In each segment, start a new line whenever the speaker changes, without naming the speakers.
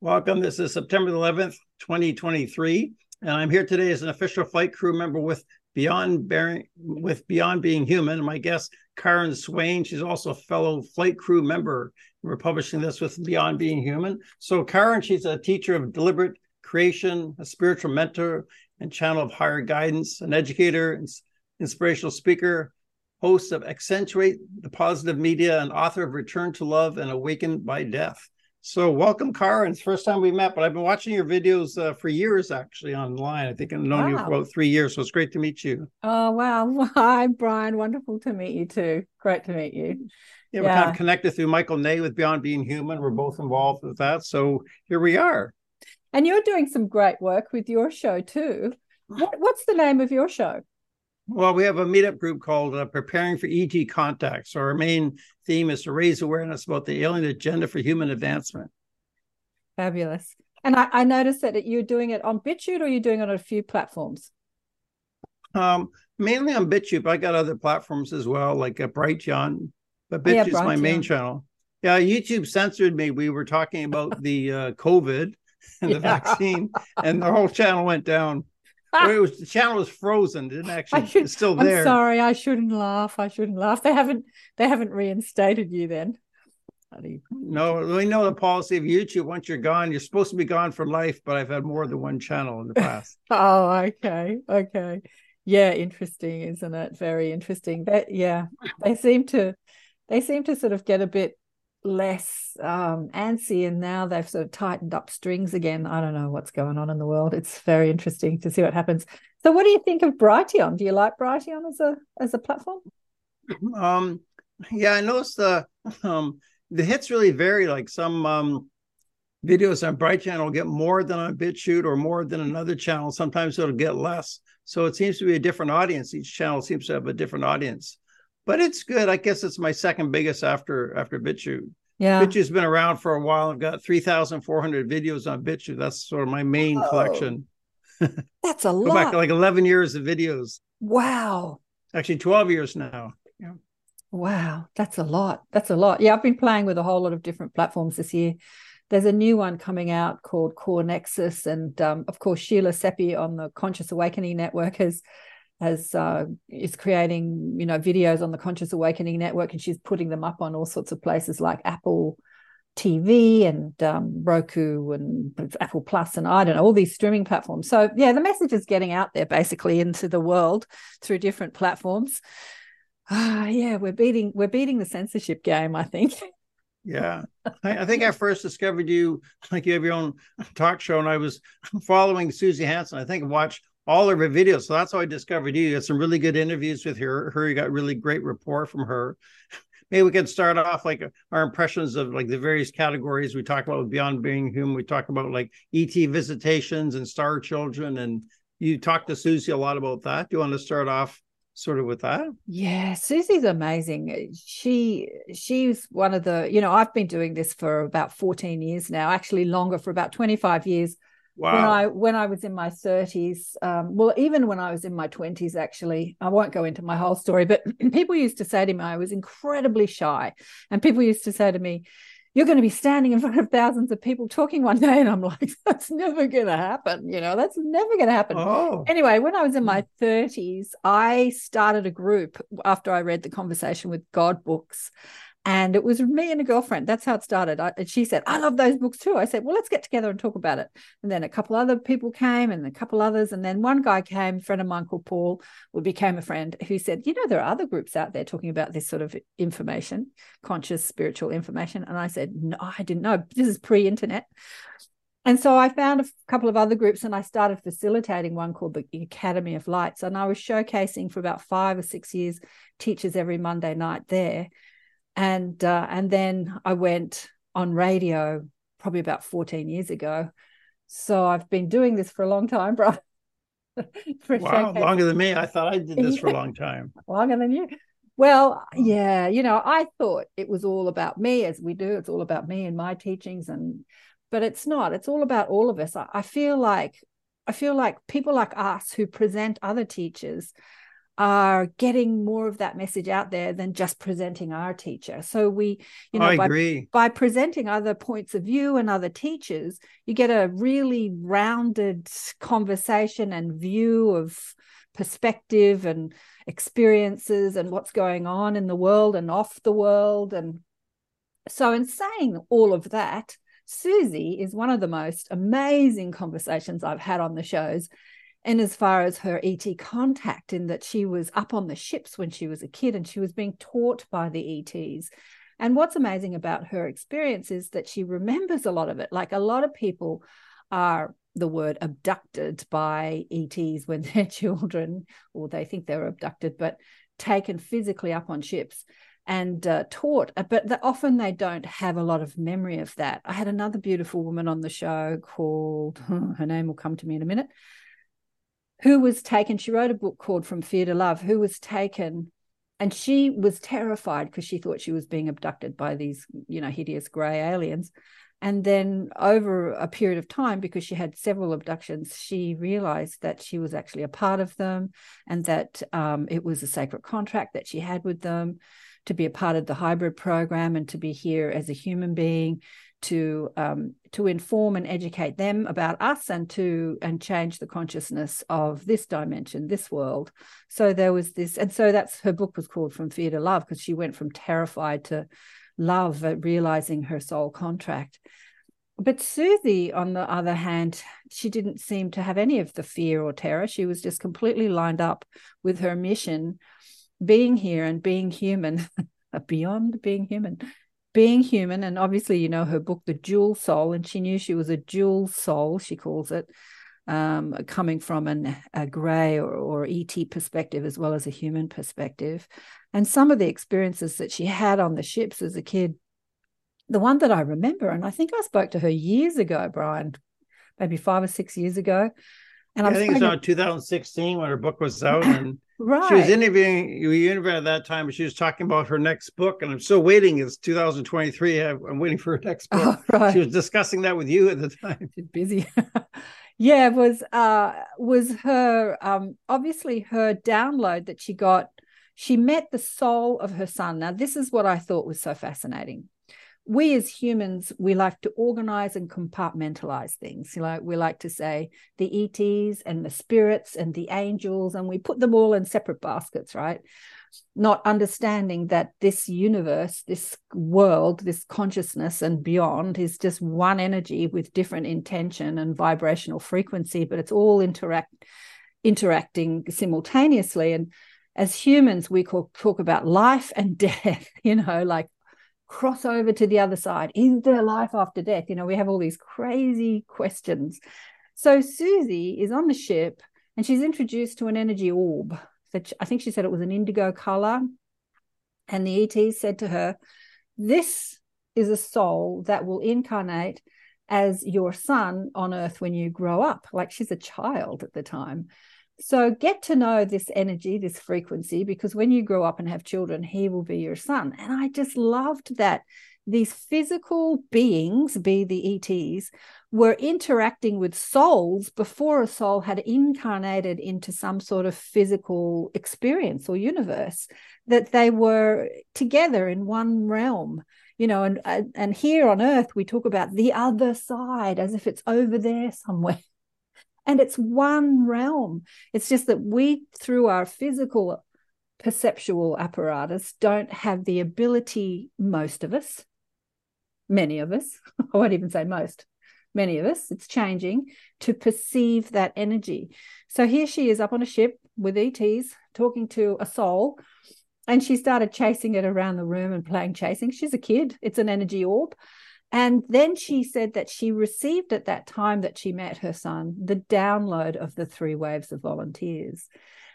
Welcome. This is September 11th, 2023, and I'm here today as an official flight crew member with Beyond Bearing with Beyond Being Human. My guest, Karen Swain, she's also a fellow flight crew member. We're publishing this with Beyond Being Human. So, Karen, she's a teacher of deliberate creation, a spiritual mentor and channel of higher guidance, an educator, inspirational speaker, host of Accentuate the Positive Media, and author of Return to Love and Awakened by Death. So, welcome, Karen. It's the first time we met, but I've been watching your videos uh, for years actually online. I think I've known wow. you for about three years, so it's great to meet you.
Oh, wow. Hi, Brian. Wonderful to meet you too. Great to meet you.
Yeah, we're kind of connected through Michael Ney with Beyond Being Human. We're both involved with that. So, here we are.
And you're doing some great work with your show too. What, what's the name of your show?
Well, we have a meetup group called uh, Preparing for ET Contact. So our main theme is to raise awareness about the alien agenda for human advancement.
Fabulous. And I, I noticed that you're doing it on BitChute or you're doing it on a few platforms?
Um, mainly on BitChute, I got other platforms as well, like uh, Brighteon. But BitChute's oh, yeah, my main channel. Yeah, YouTube censored me. We were talking about the uh, COVID and the yeah. vaccine, and the whole channel went down was the channel was frozen. It didn't actually. Should, it's still there.
I'm sorry. I shouldn't laugh. I shouldn't laugh. They haven't. They haven't reinstated you then.
No, we know the policy of YouTube. Once you're gone, you're supposed to be gone for life. But I've had more than one channel in the past.
oh, okay, okay, yeah, interesting, isn't it? Very interesting. But yeah, they seem to, they seem to sort of get a bit less um, antsy and now they've sort of tightened up strings again. I don't know what's going on in the world. It's very interesting to see what happens. So what do you think of Brighteon? Do you like Brighteon as a as a platform?
Um yeah, I noticed the um the hits really vary. Like some um videos on Bright Channel get more than on BitChute or more than another channel. Sometimes it'll get less. So it seems to be a different audience. Each channel seems to have a different audience but it's good. I guess it's my second biggest after after BitChute. Yeah, BitChute's been around for a while. I've got three thousand four hundred videos on BitChute. That's sort of my main Whoa. collection.
That's a
Go
lot.
back like eleven years of videos.
Wow.
Actually, twelve years now. Yeah.
Wow, that's a lot. That's a lot. Yeah, I've been playing with a whole lot of different platforms this year. There's a new one coming out called Core Nexus, and um, of course Sheila Seppi on the Conscious Awakening Network has has uh, is creating you know videos on the Conscious Awakening Network, and she's putting them up on all sorts of places like Apple TV and um, Roku and Apple Plus, and I don't know all these streaming platforms. So yeah, the message is getting out there basically into the world through different platforms. Ah, yeah, we're beating we're beating the censorship game. I think.
Yeah, I, I, think I first discovered you like you have your own talk show, and I was following Suzy Hansen. I think I watched all of her videos. So that's how I discovered you. You had some really good interviews with her. Her, you got really great rapport from her. Maybe we can start off like our impressions of like the various categories we talk about with Beyond Being Human. We talk about like ET visitations and star children, and you talked to Suzy a lot about that. Do you want to start off sort of with that?
Yeah, Suzy's amazing. She she's one of the, you know, I've been doing this for about 14 years now, actually longer for about 25 years Wow. When I when I was in my 30s, um, well, even when I was in my 20s, actually, I won't go into my whole story, but people used to say to me I was incredibly shy, and people used to say to me, "You're going to be standing in front of thousands of people talking one day," and I'm like, "That's never going to happen," you know, that's never going to happen. Oh. Anyway, when I was in my 30s, I started a group after I read the Conversation with God books, and it was me and a girlfriend. That's how it started. I, and she said, I love those books too. I said, Well, let's get together and talk about it. And then a couple other people came and a couple others. And then one guy came, a friend of mine called Paul, we became a friend, who said, You know, there are other groups out there talking about this sort of information, conscious spiritual information. And I said, No, I didn't know. This is pre internet. And so I found a couple of other groups and I started facilitating one called the Academy of Lights. And I was showcasing for about five or six years teachers every Monday night there and uh, and then I went on radio probably about 14 years ago. So I've been doing this for a long time, bro.
wow, longer than me. I thought I did this for a long time.
longer than you. Well, yeah, you know, I thought it was all about me, as we do. It's all about me and my teachings, and but it's not. It's all about all of us. I, I feel like I feel like people like us who present other teachers are getting more of that message out there than just presenting our teacher. So we, you know,
I
by,
agree.
by presenting other points of view and other teachers, you get a really rounded conversation and view of perspective and experiences and what's going on in the world and off the world. And so, in saying all of that, Suzy is one of the most amazing conversations I've had on the shows. And as far as her ET contact, in that she was up on the ships when she was a kid and she was being taught by the ETs. And what's amazing about her experience is that she remembers a lot of it. Like a lot of people are the word abducted by ETs when they're children, or they think they're abducted, but taken physically up on ships and uh, taught. Uh, but the, often they don't have a lot of memory of that. I had another beautiful woman on the show called, her name will come to me in a minute, who was taken. She wrote a book called From Fear to Love, who was taken and she was terrified because she thought she was being abducted by these you know hideous gray aliens and then over a period of time, because she had several abductions, she realized that she was actually a part of them and that um, it was a sacred contract that she had with them to be a part of the hybrid program and to be here as a human being to um, to inform and educate them about us and to and change the consciousness of this dimension this world so there was this and so that's her book was called from fear to love because she went from terrified to love at realizing her soul contract. But Suzy, on the other hand, she didn't seem to have any of the fear or terror. She was just completely lined up with her mission, being here and being human, beyond being human, being human. And obviously, you know, her book, The Dual Soul, and she knew she was a dual soul, she calls it, um, coming from an, a gray or, or ET perspective as well as a human perspective and some of the experiences that she had on the ships as a kid the one that i remember and i think i spoke to her years ago brian maybe five or six years ago
and yeah, i think it was in 2016 when her book was out and right. she was interviewing you interviewed at that time and she was talking about her next book and i'm still waiting it's 2023 i'm waiting for her next book oh, right. she was discussing that with you at the time
She's busy yeah was uh was her um obviously her download that she got she met the soul of her son. Now, this is what I thought was so fascinating. We as humans, we like to organize and compartmentalize things. You know, we like to say the ETs and the spirits and the angels, and we put them all in separate baskets, right? Not understanding that this universe, this world, this consciousness and beyond is just one energy with different intention and vibrational frequency, but it's all interact interacting simultaneously. And as humans, we call, talk about life and death, you know, like cross over to the other side. Is there life after death? You know, we have all these crazy questions. So Suzy is on the ship and she's introduced to an energy orb. That I think she said it was an indigo color. And the ET said to her, This is a soul that will incarnate as your son on earth when you grow up. Like she's a child at the time. So get to know this energy, this frequency, because when you grow up and have children, he will be your son. And I just loved that these physical beings, be the ETs, were interacting with souls before a soul had incarnated into some sort of physical experience or universe, that they were together in one realm. You know, and and here on earth we talk about the other side as if it's over there somewhere and it's one realm. It's just that we, through our physical perceptual apparatus, don't have the ability, most of us, many of us, I won't even say most, many of us, it's changing, to perceive that energy. So here she is up on a ship with ETs talking to a soul. And she started chasing it around the room and playing chasing. She's a kid, it's an energy orb. And then she said that she received at that time that she met her son the download of the three waves of volunteers.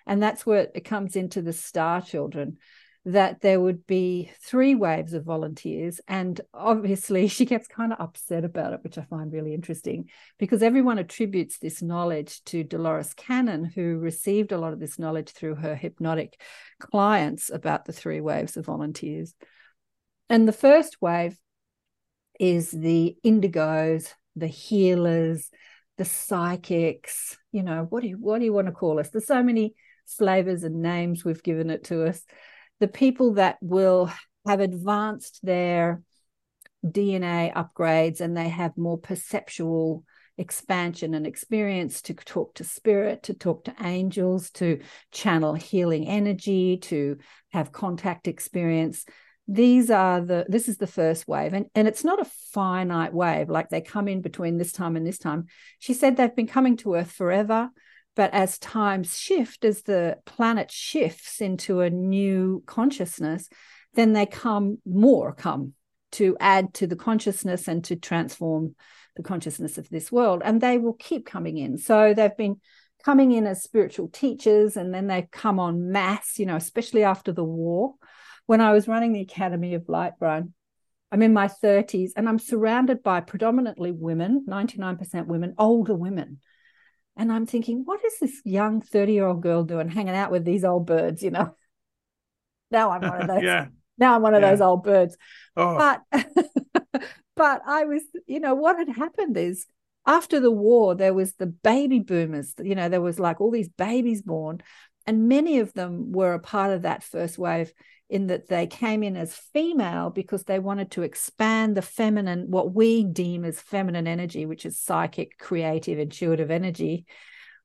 And that's where it comes into the star children that there would be three waves of volunteers. And obviously, she gets kind of upset about it, which I find really interesting because everyone attributes this knowledge to Dolores Cannon, who received a lot of this knowledge through her hypnotic clients about the three waves of volunteers. And the first wave is the indigos, the healers, the psychics, you know, what do you what do you want to call us? There's so many flavors and names we've given it to us. The people that will have advanced their DNA upgrades and they have more perceptual expansion and experience to talk to spirit, to talk to angels, to channel healing energy, to have contact experience. These are the this is the first wave. And, and it's not a finite wave, like they come in between this time and this time. She said they've been coming to Earth forever. But as times shift, as the planet shifts into a new consciousness, then they come more come to add to the consciousness and to transform the consciousness of this world. And they will keep coming in. So they've been coming in as spiritual teachers and then they come on mass, you know, especially after the war. When I was running the Academy of Light, Brian, I'm in my 30s and I'm surrounded by predominantly women, 99% women, older women. And I'm thinking, what is this young 30 year old girl doing hanging out with these old birds, you know? Now I'm one of those. yeah. Now I'm one of yeah. those old birds. Oh. But but I was, you know, what had happened is after the war, there was the baby boomers, you know, there was like all these babies born, and many of them were a part of that first wave in that they came in as female because they wanted to expand the feminine, what we deem as feminine energy, which is psychic, creative, intuitive energy,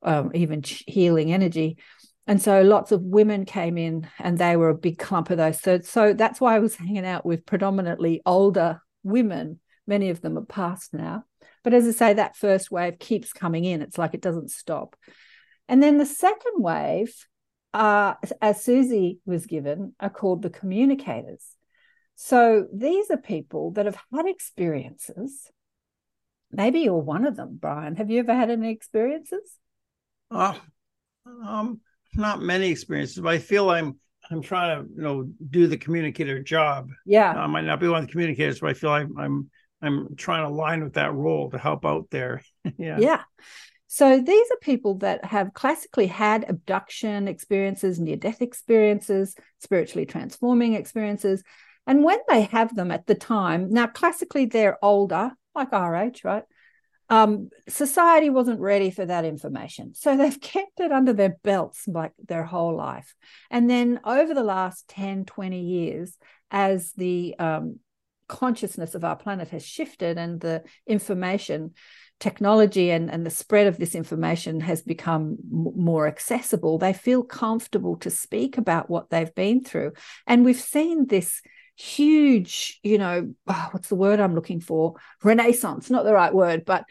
um, even healing energy. And so lots of women came in and they were a big clump of those. So, so that's why I was hanging out with predominantly older women. Many of them are past now. But as I say, that first wave keeps coming in. It's like it doesn't stop. And then the second wave, uh, as Suzy was given, are called the communicators. So these are people that have had experiences. Maybe you're one of them, Brian. Have you ever had any experiences?
Oh, um, not many experiences, but I feel I'm I'm trying to you know do the communicator job.
Yeah,
I might not be one of the communicators, but I feel I'm I'm I'm trying to align with that role to help out there. yeah.
Yeah. So these are people that have classically had abduction experiences, near death experiences, spiritually transforming experiences. And when they have them at the time, now classically they're older, like our age, right? um, society wasn't ready for that information. So they've kept it under their belts like their whole life. And then over the last 10, 20 years, as the um, consciousness of our planet has shifted and the information technology and, and the spread of this information has become m- more accessible, they feel comfortable to speak about what they've been through. And we've seen this huge, you know, oh, what's the word I'm looking for? Renaissance, not the right word, but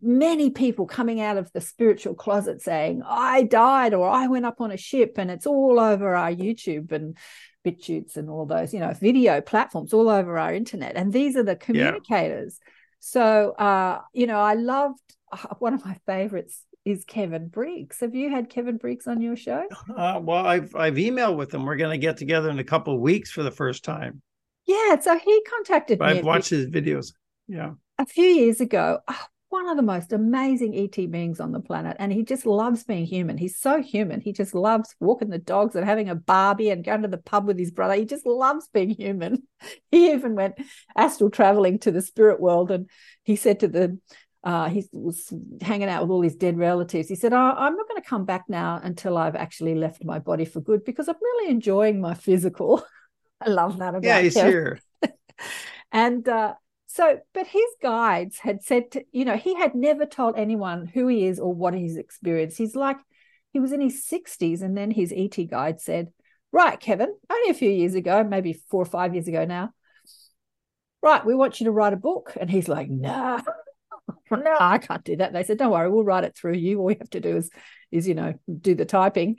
many people coming out of the spiritual closet saying, I died or I went up on a ship, and it's all over our YouTube and BitChutes and all those, you know, video platforms all over our internet. And these are the communicators. Yeah. So, uh, you know, I loved uh, one of my favorites is Kevin Briggs. Have you had Kevin Briggs on your show?
Uh, well, I've I've emailed with him. We're going to get together in a couple of weeks for the first time.
Yeah, so he contacted
but me. I've watched his videos. Yeah,
a few years ago. Oh, one of the most amazing ET beings on the planet, and he just loves being human. He's so human. He just loves walking the dogs and having a barbie and going to the pub with his brother. He just loves being human. He even went astral traveling to the spirit world, and he said to the uh, he was hanging out with all his dead relatives. He said, oh, I'm not going to come back now until I've actually left my body for good because I'm really enjoying my physical. I love that about
Yeah, he's him. here.
and uh, so, but his guides had said, to, you know, he had never told anyone who he is or what he's experienced. He's like, he was in his 60s, and then his ET guide said, Right, Kevin, only a few years ago, maybe four or five years ago now. Right, we want you to write a book. And he's like, Nah, no, I can't do that. They said, Don't worry, we'll write it through you. All we have to do is, is you know, do the typing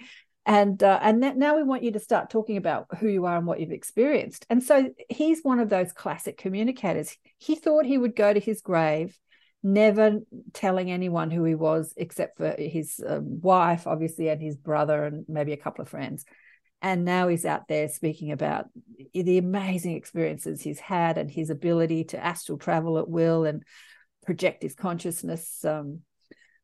and uh, and that now we want you to start talking about who you are and what you've experienced. And so he's one of those classic communicators. He thought he would go to his grave never telling anyone who he was except for his um, wife obviously and his brother and maybe a couple of friends. And now he's out there speaking about the amazing experiences he's had and his ability to astral travel at will and project his consciousness um,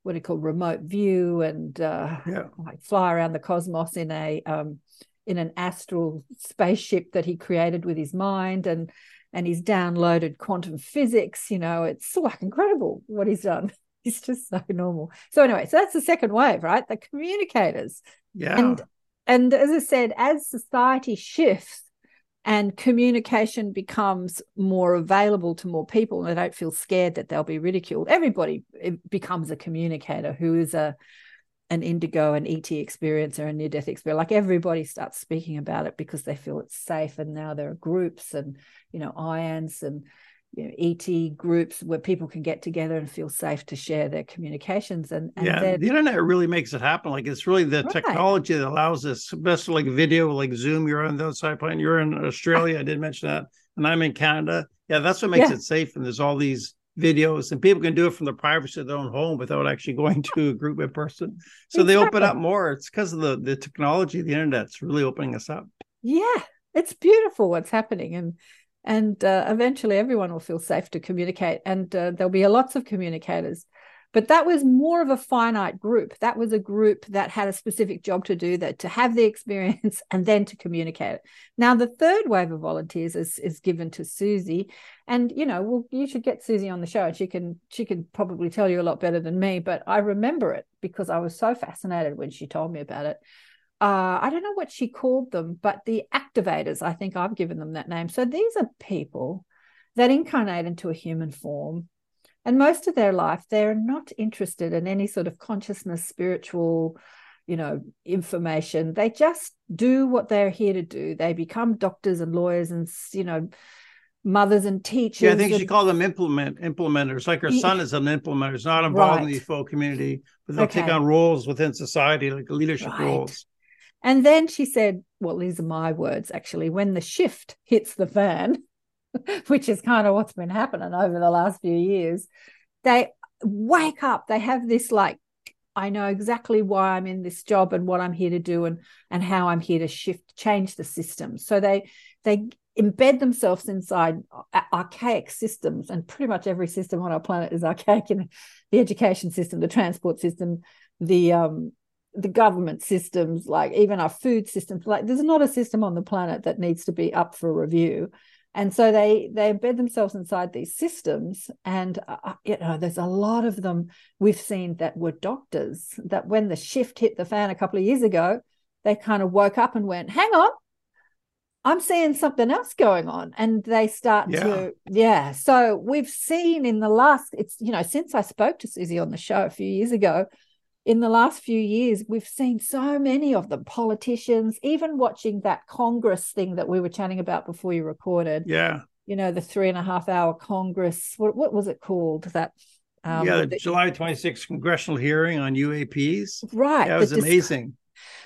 what do you call remote view and uh, yeah. like fly around the cosmos in a um, in an astral spaceship that he created with his mind and and he's downloaded quantum physics you know it's like incredible what he's done it's just so normal. So anyway, so that's the second wave, right? The communicators.
Yeah.
And and as I said, as society shifts and communication becomes more available to more people, and they don't feel scared that they'll be ridiculed. Everybody eh, becomes a communicator who is a an indigo, an ET experience, or a near death experience. Like everybody starts speaking about it because they feel it's safe. And now there are groups and, you know, ions and you know, ET groups where people can get together and feel safe to share their communications. And, and
yeah, the internet really makes it happen. Like it's really the right. technology that allows this, especially like video, like Zoom. You're on the outside plane. You're in Australia. I did mention that, and I'm in Canada. Yeah, that's what makes yeah. it safe. And there's all these videos, and people can do it from the privacy of their own home without actually going to a group in person. So exactly. they open up more. It's because of the the technology, the internet's really opening us up.
Yeah, it's beautiful what's happening, and and uh, eventually everyone will feel safe to communicate and uh, there'll be lots of communicators. But that was more of a finite group. That was a group that had a specific job to do that to have the experience and then to communicate. It now the third wave of volunteers is, is given to suzy. And you know well you should get suzy on the show and she can she can probably tell you a lot better than me but i remember it because i was so fascinated when she told me about it uh, I don't know what she called them, but the activators, I think I've given them that name. So these are people that incarnate into a human form. And most of their life, they're not interested in any sort of consciousness, spiritual, you know, information. They just do what they're here to do. They become doctors and lawyers and, you know, mothers and teachers.
Yeah, I think
and,
she called them implement implementers. Like her son is an implementer. He's not involved right. in the full community, but they'll okay. take on roles within society, like leadership right. roles.
And then she said, well, these are my words actually, when the shift hits the fan, which is kind of what's been happening over the last few years, they wake up. They have this like, I know exactly why I'm in this job and what I'm here to do and and how I'm here to shift, change the system. So they they embed themselves inside archaic systems, and pretty much every system on our planet is archaic. In the education system, the transport system, the um, the government systems, like even our food systems, like there's not a system on the planet that needs to be up for review. And so they they embed themselves inside these systems, and uh, uh, you know there's a lot of them we've seen that were doctors. That when the shift hit the fan a couple of years ago, they kind of woke up and went, "Hang on, I'm seeing something else going on. And they start yeah. to, yeah. So we've seen in the last, it's, you know, since I spoke to Suzy on the show a few years ago, in the last few years, we've seen so many of them, politicians, even watching that Congress thing that we were chatting about before you recorded.
Yeah.
You know, the three and a half hour Congress. What, what was it called? That.
Um, yeah, the, the July 26th congressional hearing on UAPs.
Right.
That was amazing.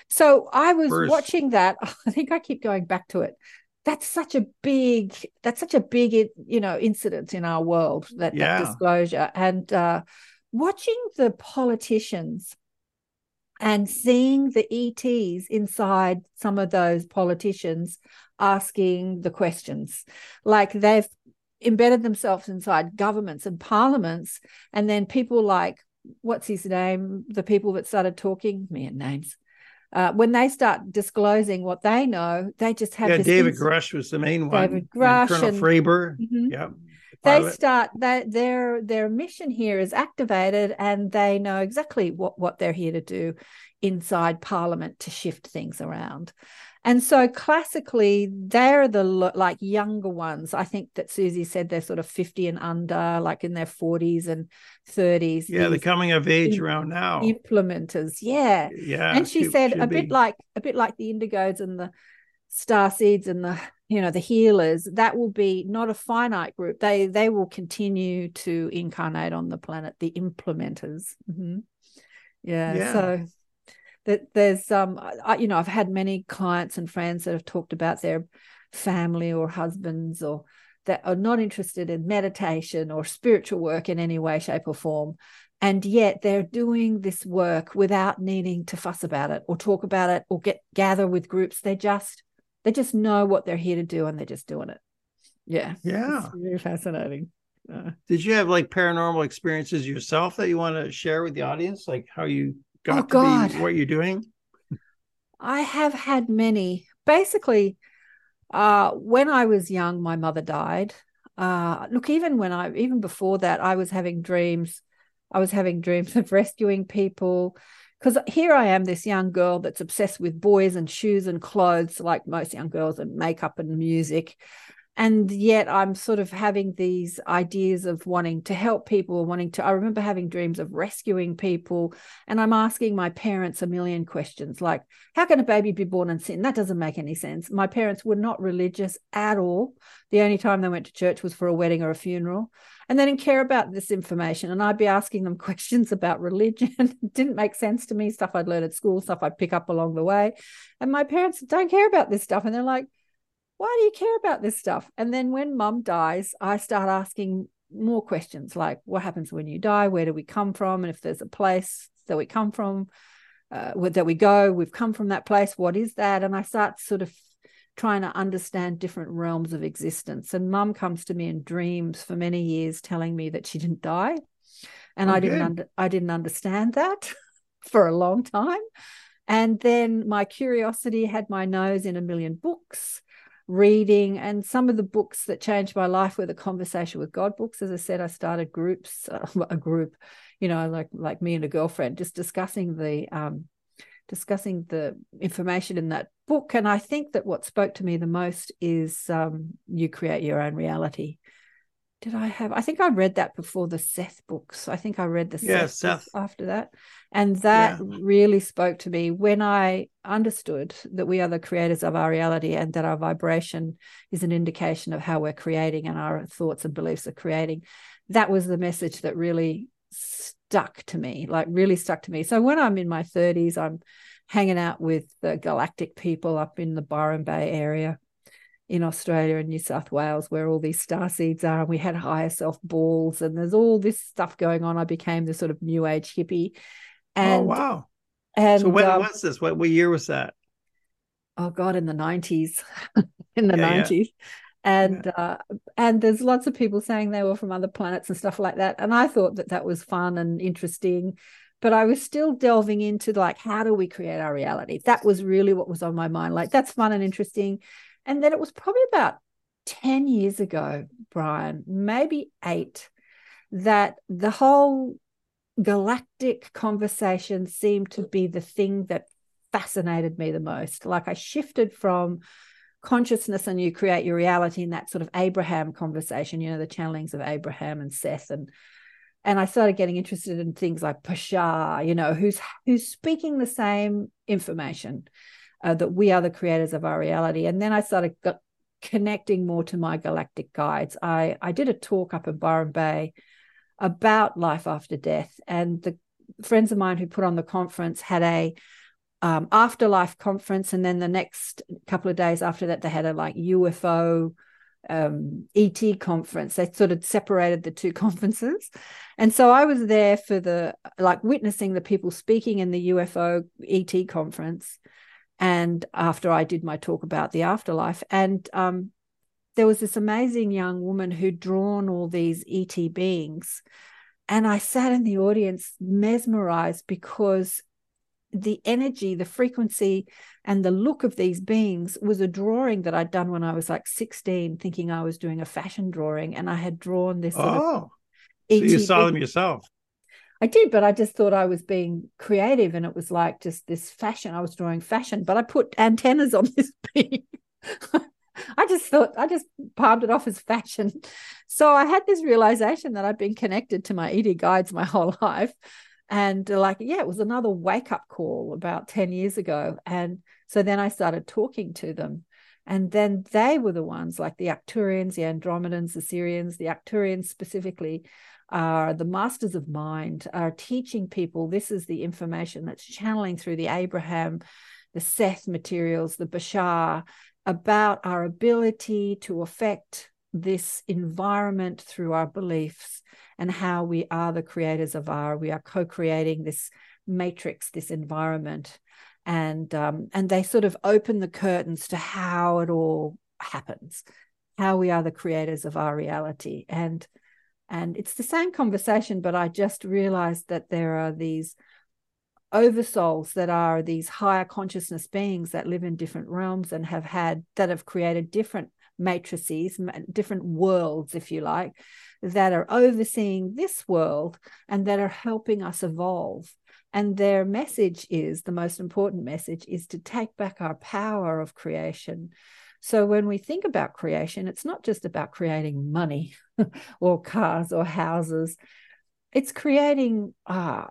So I was First. watching that. I think I keep going back to it. That's such a big, that's such a big, you know, incident in our world, that, yeah. that disclosure. And, uh, watching the politicians and seeing the ETs inside some of those politicians asking the questions. Like they've embedded themselves inside governments and parliaments. And then people like, what's his name? The people that started talking, man, names. Uh, when they start disclosing what they know, they just have.
Yeah, David ins- Grusch was the main one.
David Grusch
and Colonel
and,
Fravor. Mm-hmm. Yeah
they start that their their mission here is activated and they know exactly what what they're here to do inside parliament to shift things around. And so classically they're the like younger ones. I think that suzy said they're sort of 50 and under like in their 40s and 30s
yeah they're coming of age around now.
implementers. Yeah.
Yeah
and she said a be. bit like a bit like the indigos and the star seeds and the you know the healers that will be not a finite group. They they will continue to incarnate on the planet the implementers. Mm-hmm. yeah, yeah, so that there's um I, you know i've had many clients and friends that have talked about their family or husbands or that are not interested in meditation or spiritual work in any way shape or form. And yet they're doing this work without needing to fuss about it or talk about it or get gather with groups. They just they just know what they're here to do and they're just doing it. Yeah.
Yeah.
It's very fascinating. Uh,
Did you have like paranormal experiences yourself that you want to share with the audience? Like how you got
oh,
to
God.
be what you're doing?
I have had many. Basically, uh, when I was young, my mother died. Uh, look, even when I, even before that, I was having dreams I was having dreams of rescuing people. Because here I am, this young girl that's obsessed with boys and shoes and clothes, like most young girls, and makeup and music and yet i'm sort of having these ideas of wanting to help people wanting to i remember having dreams of rescuing people. And i'm asking my parents a million questions like how can a baby be born in sin? That doesn't make any sense. My parents were not religious at all. The only time they went to church was for a wedding or a funeral. And they didn't care about this information. And i'd be asking them questions about religion. It didn't make sense to me. Stuff i'd learned at school stuff i'd pick up along the way. And my parents don't care about this stuff. And they're like why do you care about this stuff? And then when mum dies, I start asking more questions like, what happens when you die? Where do we come from? And if there's a place that we come from, uh, that we go, we've come from that place, what is that? And I start sort of trying to understand different realms of existence. And mum comes to me in dreams for many years telling me that she didn't die. And okay. I didn't under, I didn't understand that for a long time. And then my curiosity had my nose in a million books reading and some of the books that changed my life were the conversation with god books. As i said i started groups a group you know like like me and a girlfriend just discussing the um discussing the information in that book. And i think that what spoke to me the most is um you create your own reality did I have? I think I read that before the Seth books. I think I read the
yeah, Seth,
Seth. after that. And that yeah. really spoke to me when I understood that we are the creators of our reality and that our vibration is an indication of how we're creating and our thoughts and beliefs are creating. That was the message that really stuck to me, like really stuck to me. So when I'm in my 30s, I'm hanging out with the galactic people up in the Byron Bay area in Australia and New South Wales, where all these star seeds are. And we had higher self balls, and there's all this stuff going on. I became the sort of new age hippie. Oh, and,
oh wow! And so when um, was this? What, what year was that?
Oh God, in the nineties, in the nineties. Yeah, And yeah. uh, and there's lots of people saying they were from other planets and stuff like that. And I thought that that was fun and interesting but I was still delving into like how do we create our reality? That was really what was on my mind. Like that's fun and interesting. And then it was probably about 10 years ago, Brian, maybe eight, that the whole galactic conversation seemed to be the thing that fascinated me the most. Like I shifted from consciousness and you create your reality in that sort of Abraham conversation, you know, the channelings of Abraham and Seth and and I started getting interested in things like Bashar, you know, who's who's speaking the same information uh, that we are the creators of our reality. And then I started connecting more to my galactic guides. I, I did a talk up in Byron Bay about life after death, and the friends of mine who put on the conference had a um, afterlife conference, and then the next couple of days after that, they had a like UFO um, ET conference. They sort of separated the two conferences. And so I was there for the like witnessing the people speaking in the UFO ET conference and after I did my talk about the afterlife. And um, there was this amazing young woman who'd drawn all these ET beings. And I sat in the audience mesmerized because the energy, the frequency, and the look of these beings was a drawing that I'd done when I was like 16, thinking I was doing a fashion drawing. And I had drawn this.
Oh, so you saw them yourself.
I did, but I just thought I was being creative and it was like just this fashion. I was drawing fashion, but I put antennas on this being. I just thought, I just palmed it off as fashion. So I had this realization that I'd been connected to my ET guides my whole life. And uh, like, yeah, it was another wake up call about 10 years ago. And so then I started talking to them. And then they were the ones like the Arcturians, the Andromedans, the Sirians, the Arcturians specifically are the masters of mind, are teaching people this is the information that's channeling through the Abraham, the Seth materials, the Bashar, about our ability to affect this environment through our beliefs and how we are the creators of our, we are co creating this matrix, this environment. And, um, and they sort of open the curtains to how it all happens, how we are the creators of our reality. And and it's the same conversation, but I just realized that there are these oversouls that are these higher consciousness beings that live in different realms and have had that have created different matrices, different worlds, if you like, that are overseeing this world and that are helping us evolve. And their message is the most important message is to take back our power of creation. So when we think about creation, it's not just about creating money or cars or houses. It's creating uh,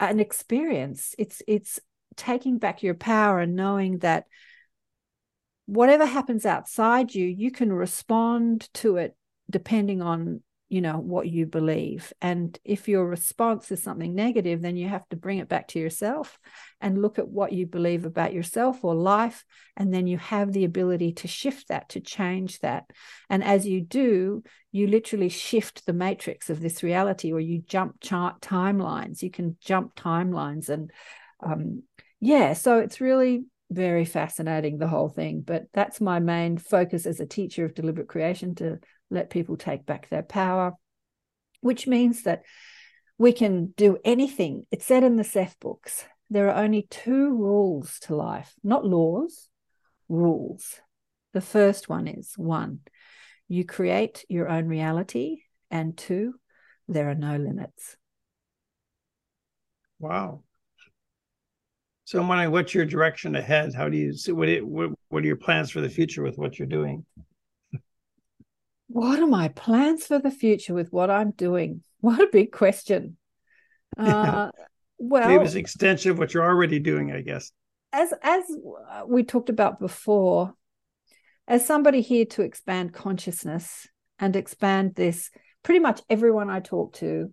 an experience. It's it's taking back your power and knowing that whatever happens outside you, you can respond to it depending on you know what you believe. And if your response is something negative then you have to bring it back to yourself and look at what you believe about yourself or life. And then you have the ability to shift that to change that. And as you do you literally shift the matrix of this reality or you jump chart timelines. You can jump timelines and um, yeah so it's really very fascinating the whole thing. But that's my main focus as a teacher of deliberate creation to let people take back their power, which means that we can do anything. It's said in the Seth books there are only two rules to life, not laws, rules. The first one is one, you create your own reality, and two, there are no limits.
Wow. So I'm wondering what's your direction ahead? How do you see what, it, what what are your plans for the future with what you're doing?
What are my plans for the future with what I'm doing? What a big question. Uh, well,
it was an extension of what you're already doing, I guess.
As as we talked about before, as somebody here to expand consciousness and expand this, pretty much everyone I talk to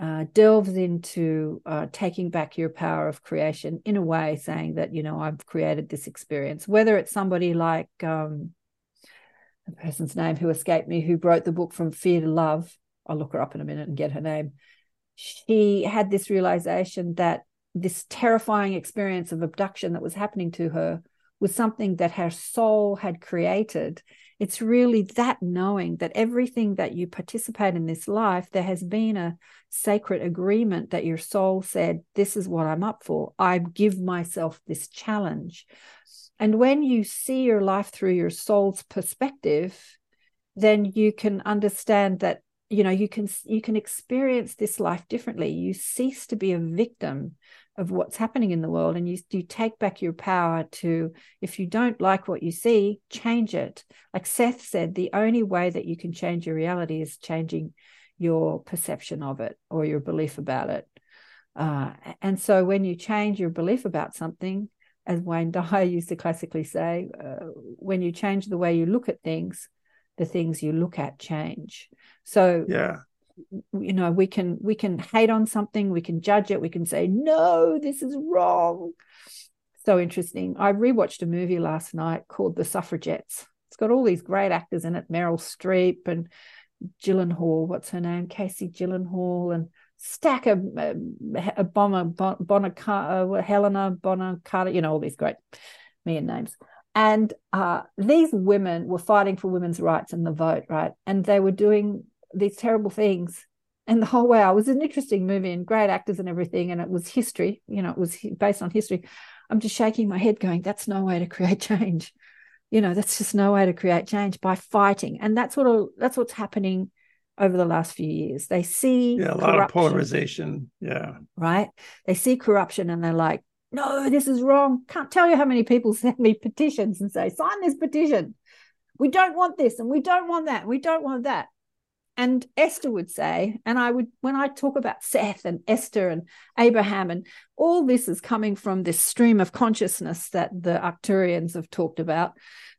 uh, delves into uh, taking back your power of creation in a way, saying that you know I've created this experience. Whether it's somebody like um, the person's name who escaped me, who wrote the book From Fear to Love. I'll look her up in a minute and get her name. She had this realization that this terrifying experience of abduction that was happening to her was something that her soul had created. It's really that knowing that everything that you participate in this life, there has been a sacred agreement that your soul said, This is what I'm up for. I give myself this challenge. And when you see your life through your soul's perspective, then you can understand that you know you can you can experience this life differently. You cease to be a victim of what's happening in the world and you you take back your power to if you don't like what you see change it. Like seth said the only way that you can change your reality is changing your perception of it or your belief about it. Uh, and so when you change your belief about something as Wayne Dyer used to classically say, uh, when you change the way you look at things, the things you look at change. So
yeah,
you know, we can we can hate on something, we can judge it, we can say no, this is wrong. So interesting. I rewatched a movie last night called The Suffragettes. It's got all these great actors in it: Meryl Streep and Gyllenhaal. What's her name? Casey Gyllenhaal and stack of uh, a bomber, Bonacar, uh, Helena Bonham Carter, you know, all these great men names. And uh, these women were fighting for women's rights and the vote, right? And they were doing these terrible things. And the whole way, it was an interesting movie and great actors and everything. And it was history, you know, it was based on history. I'm just shaking my head, going, that's no way to create change. You know, that's just no way to create change by fighting. And that's what that's what's happening over the last few years. They see
yeah, a lot of polarization. Yeah.
Right. They see corruption and they're like, no, this is wrong. Can't tell you how many people send me petitions and say, sign this petition. We don't want this and we don't want that. We don't want that. And Esther would say, and I would, when I talk about Seth and Esther and Abraham, and all this is coming from this stream of consciousness that the Arcturians have talked about,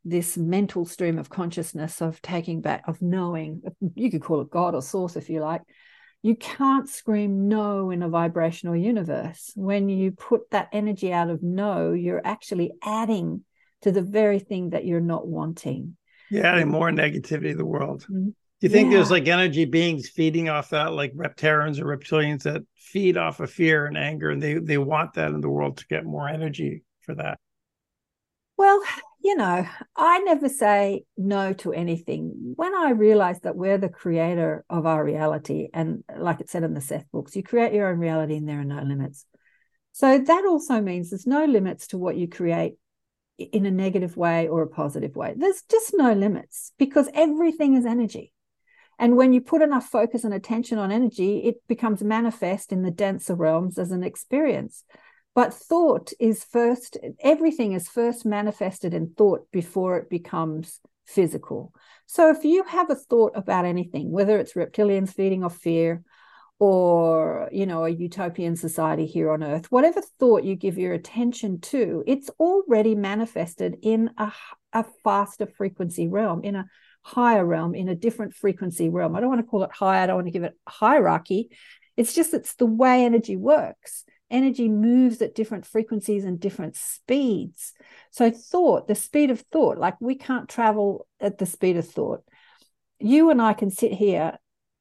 this mental stream of consciousness of taking back, of knowing, you could call it God or source if you like. You can't scream no in a vibrational universe. When you put that energy out of no, you're actually adding to the very thing that you're not wanting.
You're adding more negativity to the world. Mm-hmm. Do you think yeah. there's like energy beings feeding off that, like reptarians or reptilians that feed off of fear and anger, and they they want that in the world to get more energy for that?
Well, you know, I never say no to anything. When I realize that we're the creator of our reality, and like it said in the Seth books, you create your own reality and there are no limits. So that also means there's no limits to what you create in a negative way or a positive way. There's just no limits because everything is energy. And when you put enough focus and attention on energy, it becomes manifest in the denser realms as an experience. But thought is first, everything is first manifested in thought before it becomes physical. So if you have a thought about anything, whether it's reptilians feeding off fear or, you know, a utopian society here on earth, whatever thought you give your attention to, it's already manifested in a, a faster frequency realm, in a higher realm, in a different frequency realm. I don't want to call it high, I don't want to give it hierarchy. It's just it's the way energy works energy moves at different frequencies and different speeds. So, thought, the speed of thought, like we can't travel at the speed of thought. You and I can sit here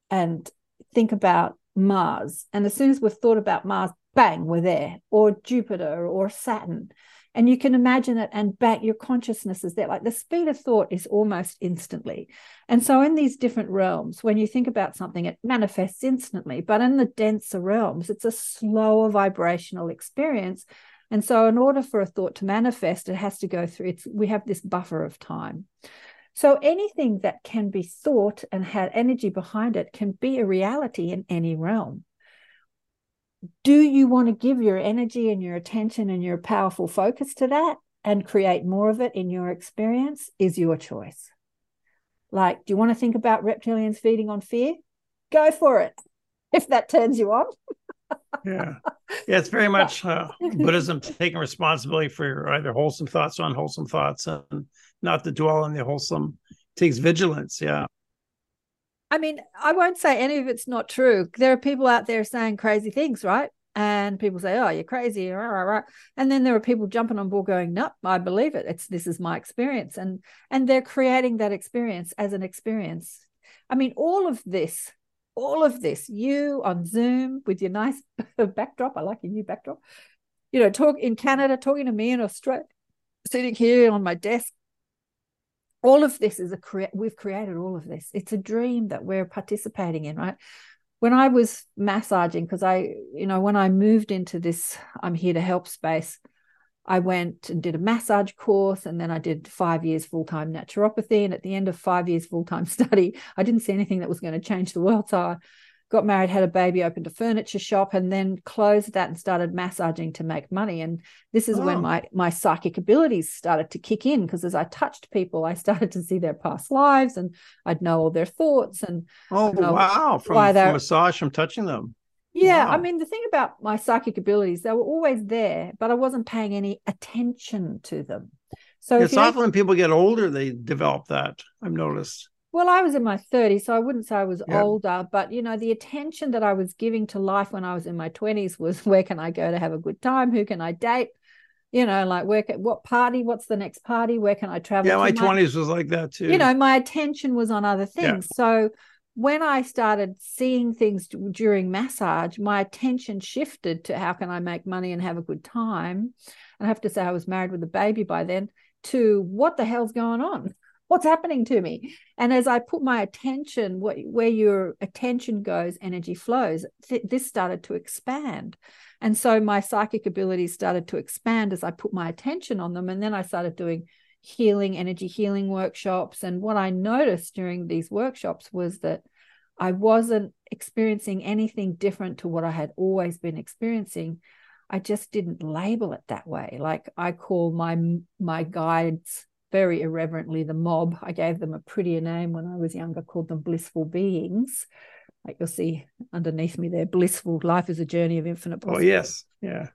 and think about Mars. And as soon as we've thought about Mars, bang, we're there, or Jupiter or Saturn and you can imagine it and back your consciousness is there. Like the speed of thought is almost instantly. And so in these different realms when you think about something it manifests instantly. But in the denser realms it's a slower vibrational experience. And so in order for a thought to manifest it has to go through it's we have this buffer of time. So anything that can be thought and had energy behind it can be a reality in any realm do you want to give your energy and your attention and your powerful focus to that and create more of it in your experience is your choice. Like do you want to think about reptilians feeding on fear? Go for it if that turns you on.
Yeah. Yeah it's very much uh, buddhism taking responsibility for your either wholesome thoughts or unwholesome thoughts and not to dwell on the wholesome. It takes vigilance yeah
I mean, I won't say any of it's not true. There are people out there saying crazy things, right? And people say, "Oh, you're crazy," and then there are people jumping on board, going, "No, I believe it. It's this is my experience," and and they're creating that experience as an experience. I mean, all of this, all of this, you on Zoom with your nice backdrop. I like your new backdrop. You know, talk in Canada, talking to me in Australia, sitting here on my desk all of this is a create we've created all of this. It's a dream that we're participating in right? When i was massaging because i you know when i moved into this i'm here to help space i went and did a massage course and then i did five years full-time naturopathy and at the end of five years full-time study i didn't see anything that was going to change the world. So I, got married, had a baby, opened a furniture shop, and then closed that and started massaging to make money. And this is oh. when my my psychic abilities started to kick in because as I touched people, I started to see their past lives and I'd know all their thoughts and
oh wow from, why from massage from touching them.
Yeah, wow. I mean the thing about my psychic abilities, they were always there, but I wasn't paying any attention to them.
So it's often when people get older they develop that. I've noticed.
Well, I was in my 30s, so I wouldn't say I was yeah. older, but you know, the attention that I was giving to life when I was in my 20s was where can I go to have a good time? Who can I date? You know, like where can, what party? What's the next party? Where can I travel?
Yeah, my, 20s was like that too.
You know, my attention was on other things. Yeah. So when I started seeing things during massage, my attention shifted to how can I make money and have a good time. And I have to say, I was married with a baby by then. To what the hell's going on? What's happening to me? And as i put my attention what, where your attention goes energy flows th- this started to expand. And so my psychic abilities started to expand as i put my attention on them. And then i started doing healing energy healing workshops. And what i noticed during these workshops was that i wasn't experiencing anything different to what i had always been experiencing. I just didn't label it that way. Like i call my my guides very irreverently the mob. I gave them a prettier name when I was younger, called them blissful beings. Like you'll see underneath me there, blissful life is a journey of infinite oh,
possibility. Oh, yes. Yeah.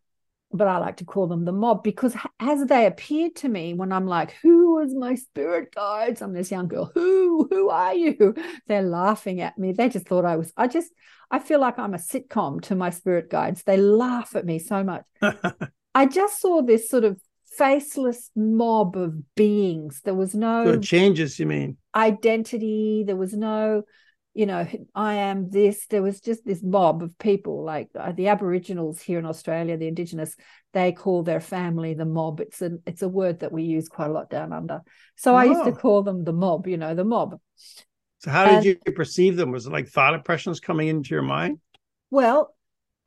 But I like to call them the mob because as they appeared to me, when I'm like, who was my spirit guides? I'm this young girl. Who, who are you? They're laughing at me. They just thought I was, I just, I feel like I'm a sitcom to my spirit guides. They laugh at me so much. I just saw this sort of faceless mob of beings. There was no
so changes, you mean?
Identity. There was no, you know, I am this. There was just this mob of people, like uh, the Aboriginals here in Australia, the Indigenous. They call their family the mob. It's a it's a word that we use quite a lot down under. So oh. I used to oh. call them the mob. You know, the mob.
So how did and, you perceive them? Was it like thought impressions coming into your mind?
Well,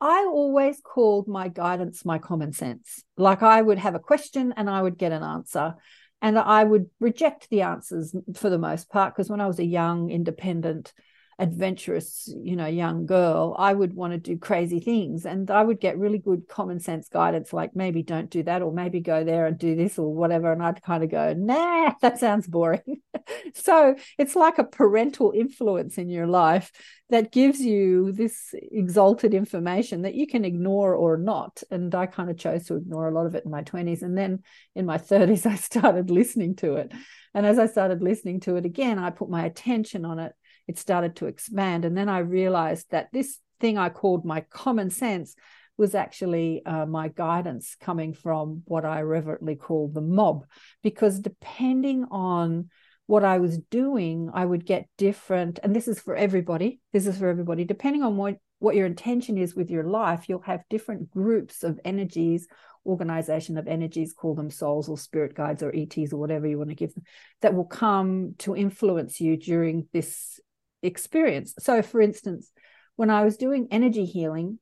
I always called my guidance my common sense. Like I would have a question and I would get an answer. And I would reject the answers for the most part, because when I was a young, independent, adventurous, you know, young girl, I would want to do crazy things. And I would get really good common sense guidance, like maybe don't do that, or maybe go there and do this or whatever. And I'd kind of go, nah, that sounds boring. so it's like a parental influence in your life that gives you this exalted information that you can ignore or not. And I kind of chose to ignore a lot of it in my 20s. And then in my 30s, I started listening to it. And as I started listening to it again, I put my attention on it it started to expand. And then I realized that this thing I called my common sense was actually uh, my guidance coming from what I reverently call the mob, because depending on what I was doing, I would get different. And this is for everybody. This is for everybody. Depending on what, what your intention is with your life, you'll have different groups of energies, organization of energies, call them souls or spirit guides or ETs or whatever you want to give them, that will come to influence you during this experience. So, for instance, when I was doing energy healing,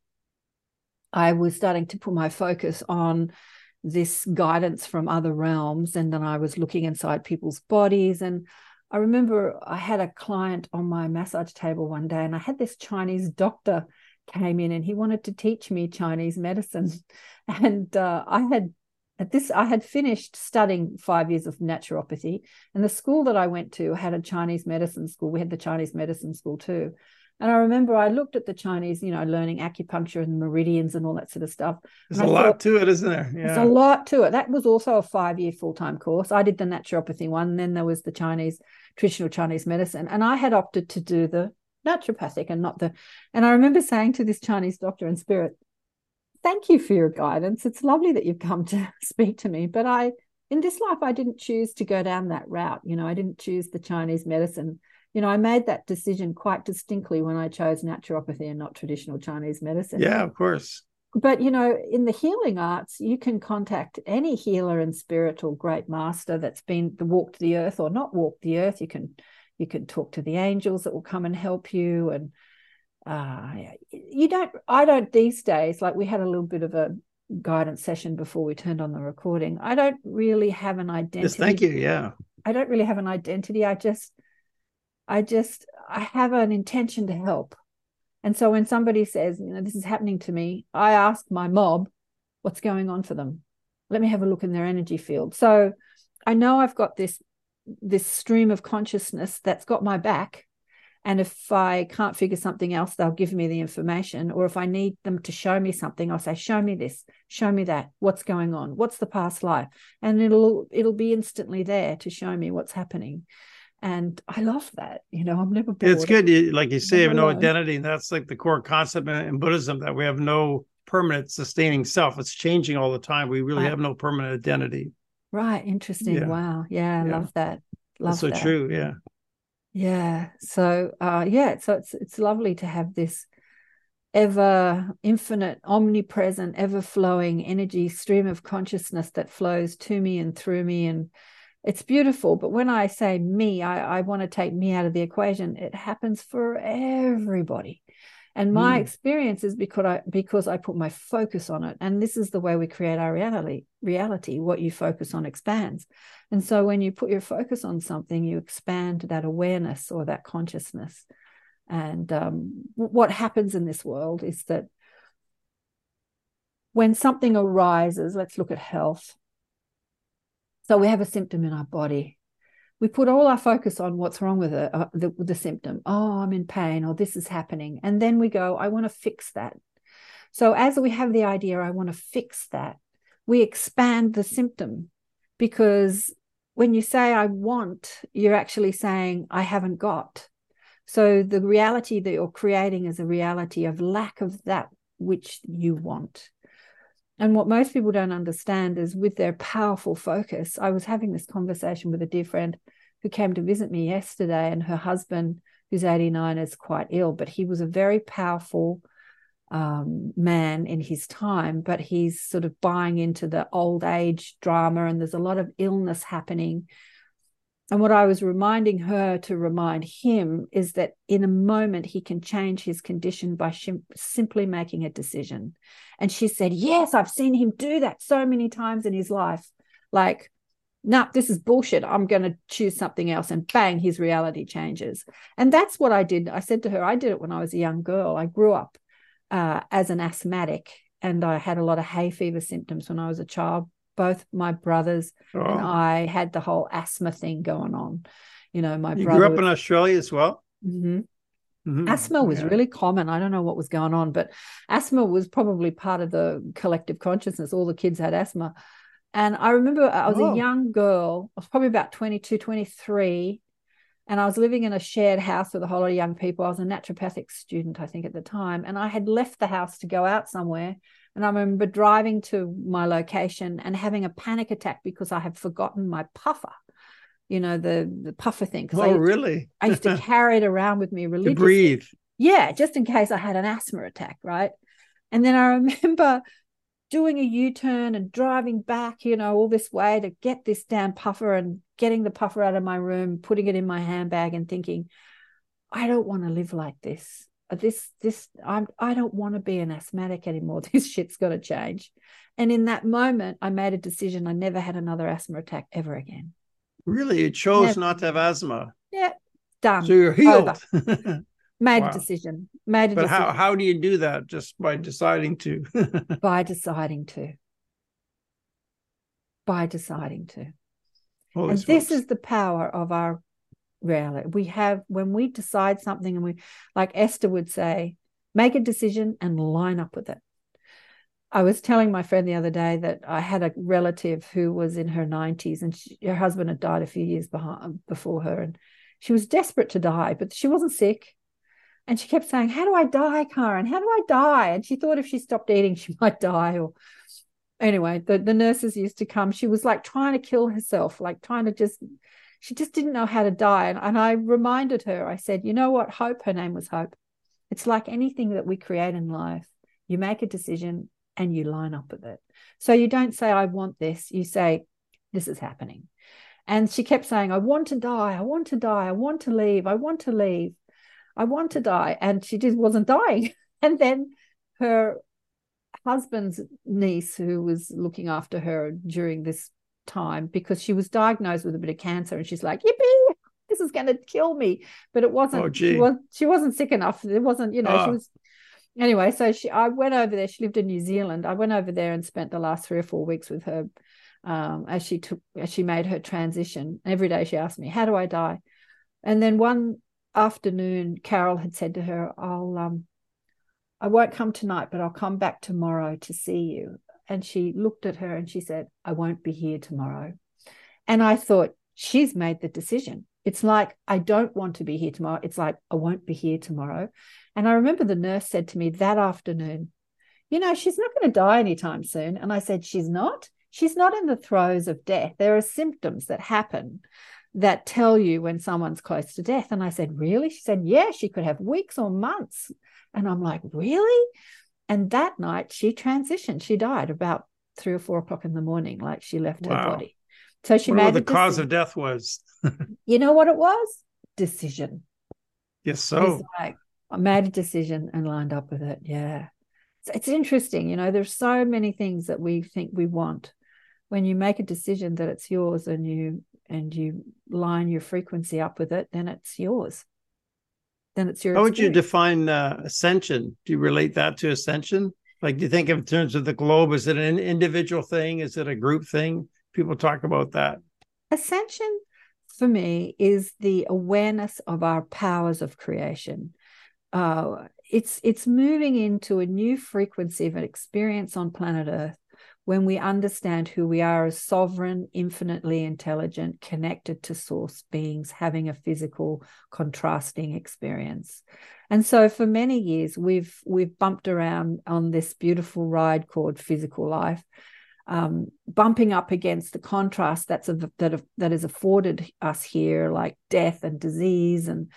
I was starting to put my focus on this guidance from other realms. And then I was looking inside people's bodies. And I remember I had a client on my massage table one day, and I had this Chinese doctor came in and he wanted to teach me Chinese medicine. And uh, I had at this i had finished studying five years of naturopathy and the school that i went to had a chinese medicine school. We had the chinese medicine school too. And i remember i looked at the chinese you know learning acupuncture and meridians and all that sort of stuff.
There's a lot thought, to it isn't there?
yeah. there's a lot to it. That was also a five year full-time course. I did the naturopathy one then there was the chinese traditional chinese medicine. And i had opted to do the naturopathic and not the and i remember saying to this chinese doctor in spirit thank you for your guidance. It's lovely that you've come to speak to me, but I, in this life, I didn't choose to go down that route. You know, I didn't choose the Chinese medicine. You know, I made that decision quite distinctly when I chose naturopathy and not traditional Chinese medicine.
Yeah, of course.
But, you know, in the healing arts, you can contact any healer and spiritual great master that's been the walked the earth or not walked the earth. You can you can talk to the angels that will come and help you and uh, you don't i don't these days like we had a little bit of a guidance session before we turned on the recording. I don't really have an identity
yes, thank you yeah.
I don't really have an identity. I just i just i have an intention to help. And so when somebody says you know this is happening to me i ask my mob what's going on for them? Let me have a look in their energy field. So i know i've got this this stream of consciousness that's got my back and if I can't figure something else, they'll give me the information. Or if I need them to show me something, I'll say, show me this, show me that. What's going on? What's the past life? And it'll it'll be instantly there to show me what's happening. And I love that. You know, I'm never bored.
It's good. You, like you say, have no identity. And that's like the core concept in Buddhism that we have no permanent sustaining self. It's changing all the time. We really right. have no permanent identity.
Right. Interesting. Yeah. Wow. Yeah, I yeah. love that. Love
that's so
that.
true. Yeah.
Yeah. So uh yeah, so it's it's lovely to have this ever infinite, omnipresent, ever flowing energy stream of consciousness that flows to me and through me. And it's beautiful. But when I say me, I, I want to take me out of the equation. It happens for everybody. And my mm. experience is because I because I put my focus on it. And this is the way we create our reality. Reality, what you focus on expands. And so when you put your focus on something, you expand that awareness or that consciousness. And um, what happens in this world is that when something arises, let's look at health. So we have a symptom in our body we put all our focus on what's wrong with it, uh, the, the symptom. Oh, I'm in pain, or this is happening. And then we go, I want to fix that. So, as we have the idea, I want to fix that, we expand the symptom because when you say I want, you're actually saying I haven't got. So, the reality that you're creating is a reality of lack of that which you want. And what most people don't understand is with their powerful focus. I was having this conversation with a dear friend who came to visit me yesterday, and her husband, who's 89, is quite ill, but he was a very powerful um, man in his time, but he's sort of buying into the old age drama, and there's a lot of illness happening and what I was reminding her to remind him is that in a moment he can change his condition by sh- simply making a decision. And she said, Yes, I've seen him do that so many times in his life. Like no, nah, this is bullshit. I'm going to choose something else. And bang, his reality changes. And that's what I did. I said to her, I did it when I was a young girl. I grew up uh, as an asthmatic and I had a lot of hay fever symptoms when I was a child. Both my brothers oh. and I had the whole asthma thing going on. You know, my
you
brother
grew up in Australia as well.
Mm-hmm. Mm-hmm. Asthma was yeah. really common. I don't know what was going on, but asthma was probably part of the collective consciousness. All the kids had asthma. And I remember I was oh. a young girl, I was probably about 22, 23, and I was living in a shared house with a whole lot of young people. I was a naturopathic student, I think, at the time. And I had left the house to go out somewhere. And I remember driving to my location and having a panic attack because I had forgotten my puffer, you know, the, the puffer thing.
Oh, I really?
I used to carry it around with me religiously.
To breathe.
Yeah, just in case I had an asthma attack, right? And then I remember doing a U-turn and driving back, you know, all this way to get this damn puffer and getting the puffer out of my room, putting it in my handbag and thinking, I don't want to live like this. This, this, I'm, I don't want to be an asthmatic anymore. This shit's got to change. And in that moment, I made a decision. I never had another asthma attack ever again.
Really? You chose never. not to have asthma?
Yeah, done.
So you're healed.
made wow. a decision made a
but
decision.
how how do you do that just by deciding to
by deciding to by deciding to Holy and smokes. this is the power of our reality we have when we decide something and we like esther would say make a decision and line up with it I was telling my friend the other day that I had a relative who was in her 90s and she, her husband had died a few years behind, um, before her. And she was desperate to die, but she wasn't sick. And she kept saying, How do I die, Karen? How do I die? And she thought if she stopped eating, she might die. Or anyway, the, the nurses used to come. She was like trying to kill herself, like trying to just, she just didn't know how to die. And, and I reminded her, I said, You know what? Hope, her name was Hope. It's like anything that we create in life. You make a decision and you line up with it. So you don't say, I want this. You say, This is happening. And she kept saying, I want to die. I want to die. I want to leave. I want to leave. I want to die. And she just wasn't dying. And then her husband's niece, who was looking after her during this time, because she was diagnosed with a bit of cancer, and she's like, Yippee, this is going to kill me. But it wasn't, oh, she, was, she wasn't sick enough. It wasn't, you know, oh. she was anyway, so she I went over there. She lived in New Zealand. I went over there and spent the last three or four weeks with her um, as she took as she made her transition. Every day she asked me, "How do I die?" And then one afternoon, Carol had said to her, I'll um I won't come tonight, but I'll come back tomorrow to see you. And she looked at her and she said, I won't be here tomorrow. And I thought, she's made the decision. It's like, I don't want to be here tomorrow. It's like, I won't be here tomorrow. And I remember the nurse said to me that afternoon, You know, she's not going to die anytime soon. And I said, She's not. She's not in the throes of death. There are symptoms that happen that tell you when someone's close to death. And I said, Really? She said, Yeah, she could have weeks or months. And I'm like, Really? And that night she transitioned. She died about three or four o'clock in the morning, like she left wow. her body. So she made
the cause of death was.
you know what it was? Decision.
Yes, so
like, I made a decision and lined up with it. Yeah. So it's interesting, you know, there's so many things that we think we want. When you make a decision that it's yours and you and you line your frequency up with it, then it's yours. Then it's your.
How experience. would you define uh, ascension? Do you relate that to ascension? Like, do you think in terms of the globe? Is it an individual thing? Is it a group thing? People talk about that.
Ascension for me is the awareness of our powers of creation. Uh, it's it's moving into a new frequency of an experience on planet Earth when we understand who we are as sovereign, infinitely intelligent, connected to source beings, having a physical contrasting experience. And so for many years we've we've bumped around on this beautiful ride called physical life. Um, bumping up against the contrast that's a, that that is afforded us here, like death and disease and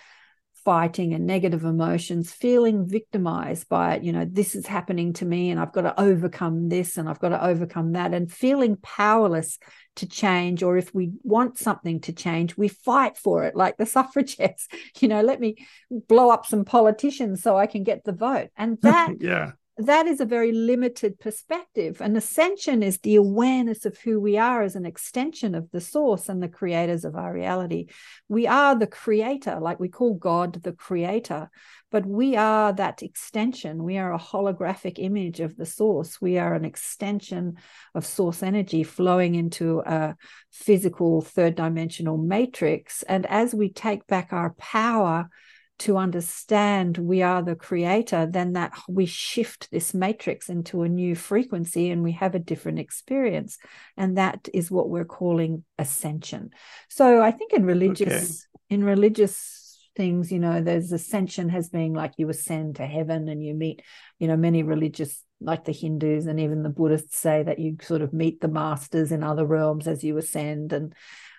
fighting and negative emotions, feeling victimized by it. You know, this is happening to me and I've got to overcome this and I've got to overcome that, and feeling powerless to change. Or if we want something to change, we fight for it, like the suffragettes. You know, let me blow up some politicians so I can get the vote. And that,
yeah.
That is a very limited perspective. And ascension is the awareness of who we are as an extension of the source and the creators of our reality. We are the creator, like we call God the creator, but we are that extension. We are a holographic image of the source. We are an extension of source energy flowing into a physical third dimensional matrix. And as we take back our power, to understand we are the creator, then that we shift this matrix into a new frequency and we have a different experience. And that is what we're calling ascension. So I think in religious, okay. in religious things, you know, there's ascension has been like you ascend to heaven and you meet, you know, many religious like the Hindus and even the Buddhists say that you sort of meet the masters in other realms as you ascend. And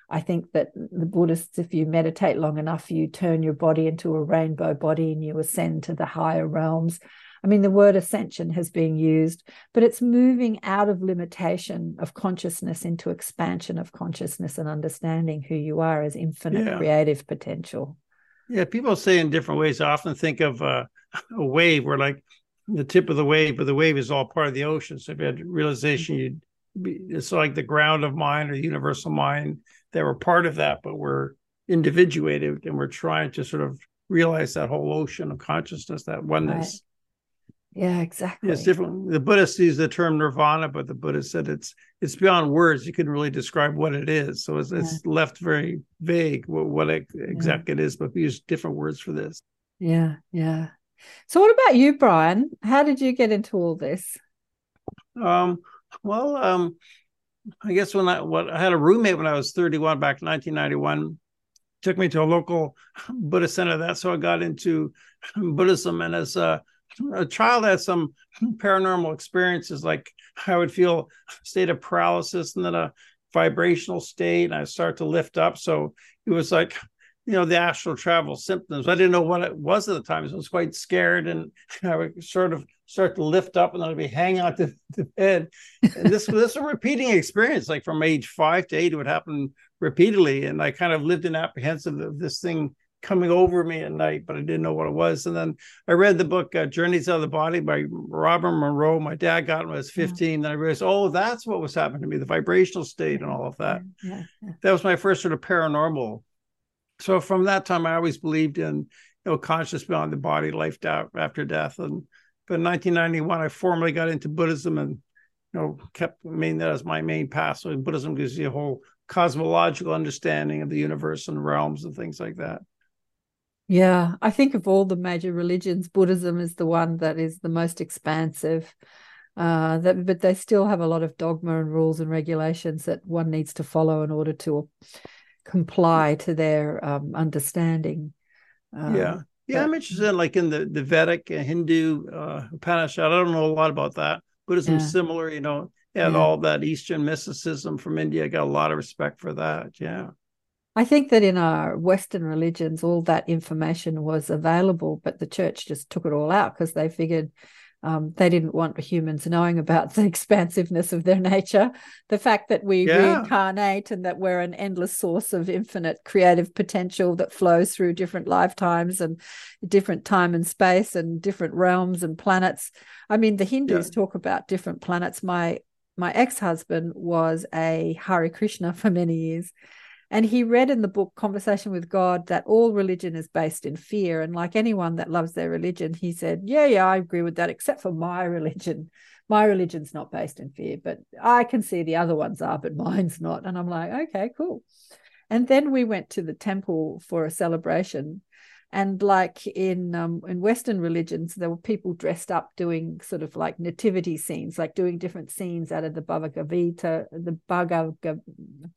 I think that the Buddhists, if you meditate long enough, you turn your body into a rainbow body and you ascend to the higher realms. I mean, the word ascension has been used, but it's moving out of limitation of consciousness into expansion of consciousness and understanding who you are as infinite yeah. creative potential.
Yeah, people say in different ways. I often think of uh, a wave where, like, the tip of the wave, but the wave is all part of the ocean. So if you had realization, you'd be, it's like the ground of mind or the universal mind that were part of that, but were individuated and we're trying to sort of realize that whole ocean of consciousness, that oneness.
Right. Yeah, exactly.
It's different. The Buddhist used the term nirvana, but the Buddha said it's it's beyond words. You couldn't really describe what it is, so it's, yeah. it's left very vague what, what it, exactly yeah. it is. But we use different words for this.
Yeah, yeah. So, what about you, Brian? How did you get into all this?
Um, well, um, I guess when I what I had a roommate when I was 31 back in 1991 took me to a local Buddhist center. That's how I got into Buddhism. And as a, a child, I had some paranormal experiences. Like I would feel a state of paralysis and then a vibrational state, and I start to lift up. So it was like you know the astral travel symptoms. I didn't know what it was at the time, so I was quite scared, and I would sort of start to lift up, and then I'd be hanging out the, the bed. And this was a repeating experience, like from age five to eight, it would happen repeatedly, and I kind of lived in apprehensive of this thing coming over me at night, but I didn't know what it was. And then I read the book uh, Journeys Out of the Body by Robert Monroe. My dad got it when I was 15. Yeah. And I realized, oh, that's what was happening to me, the vibrational state and all of that. Yeah. Yeah. That was my first sort of paranormal so from that time, I always believed in you know conscious beyond the body, life after death. And but in 1991, I formally got into Buddhism and you know kept main that as my main path. So Buddhism gives you a whole cosmological understanding of the universe and realms and things like that.
Yeah, I think of all the major religions, Buddhism is the one that is the most expansive. Uh, that, but they still have a lot of dogma and rules and regulations that one needs to follow in order to comply to their um, understanding.
Um, yeah. Yeah, but, I'm interested in like in the, the Vedic uh, Hindu uh, Upanishad. I don't know a lot about that. Buddhism yeah. similar, you know, and yeah. all that Eastern mysticism from India. I got a lot of respect for that. Yeah.
I think that in our Western religions, all that information was available, but the church just took it all out because they figured um, they didn't want humans knowing about the expansiveness of their nature, the fact that we yeah. reincarnate and that we're an endless source of infinite creative potential that flows through different lifetimes and different time and space and different realms and planets. I mean, the Hindus yeah. talk about different planets. My my ex-husband was a Hare Krishna for many years and he read in the book Conversation with God that all religion is based in fear. And like anyone that loves their religion, he said, Yeah, yeah, I agree with that, except for my religion. My religion's not based in fear, but I can see the other ones are, but mine's not. And I'm like, Okay, cool. And then we went to the temple for a celebration. And like in um, in Western religions, there were people dressed up doing sort of like nativity scenes, like doing different scenes out of the Bhagavad Gita, the Bhagavad, I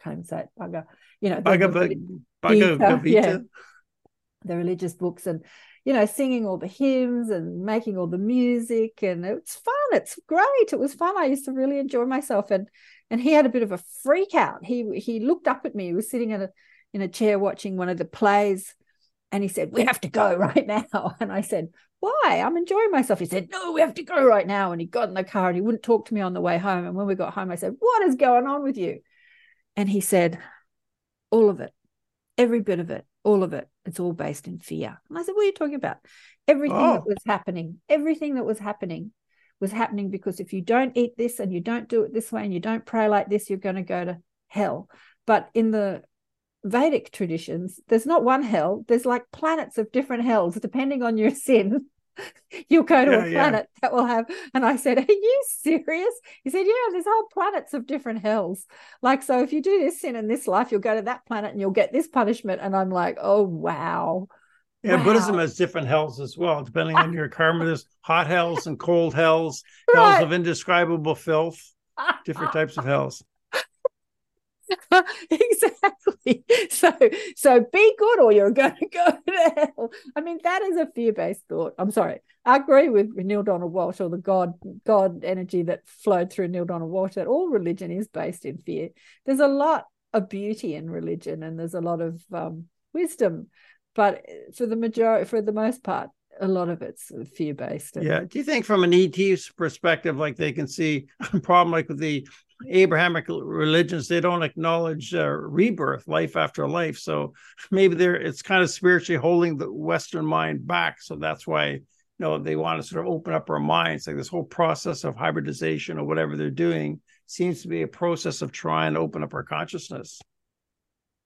can't even say it, Bhagavad you know, Bhagavad, Bhagavad Gita, yeah, the religious books, and you know, singing all the hymns and making all the music, and it's fun. It's great. It was fun. I used to really enjoy myself, and and he had a bit of a freak out. He he looked up at me. He was sitting in a in a chair watching one of the plays, and he said, "We have to go right now." And I said, "Why? I'm enjoying myself." He said, "No, we have to go right now." And he got in the car and he wouldn't talk to me on the way home. And when we got home, I said, "What is going on with you?" And he said, all of it, every bit of it, all of it. It's all based in fear. And I said, What are you talking about? Everything oh. that was happening, everything that was happening was happening because if you don't eat this and you don't do it this way and you don't pray like this, you're going to go to hell. But in the Vedic traditions, there's not one hell, there's like planets of different hells depending on your sin. You'll go to yeah, a planet yeah. that will have, and I said, Are you serious? He said, Yeah, there's whole planets of different hells. Like, so if you do this sin in this life, you'll go to that planet and you'll get this punishment. And I'm like, Oh, wow.
Yeah, wow. Buddhism has different hells as well, depending on your karma. There's hot hells and cold hells, right. hells of indescribable filth, different types of hells.
exactly. So so be good or you're going to go to hell. I mean, that is a fear-based thought. I'm sorry. I agree with Neale Donald Walsch or the God God energy that flowed through Neale Donald Walsch that all religion is based in fear. There's a lot of beauty in religion and there's a lot of um, wisdom, but for the majority, for the most part, a lot of it's fear based.
Yeah. Do you think from an ET's perspective, like they can see a problem like with the Abrahamic religions, they don't acknowledge uh, rebirth, life after life. So maybe they're it's kind of spiritually holding the Western mind back. So that's why you know they want to sort of open up our minds. Like this whole process of hybridization or whatever they're doing seems to be a process of trying to open up our consciousness.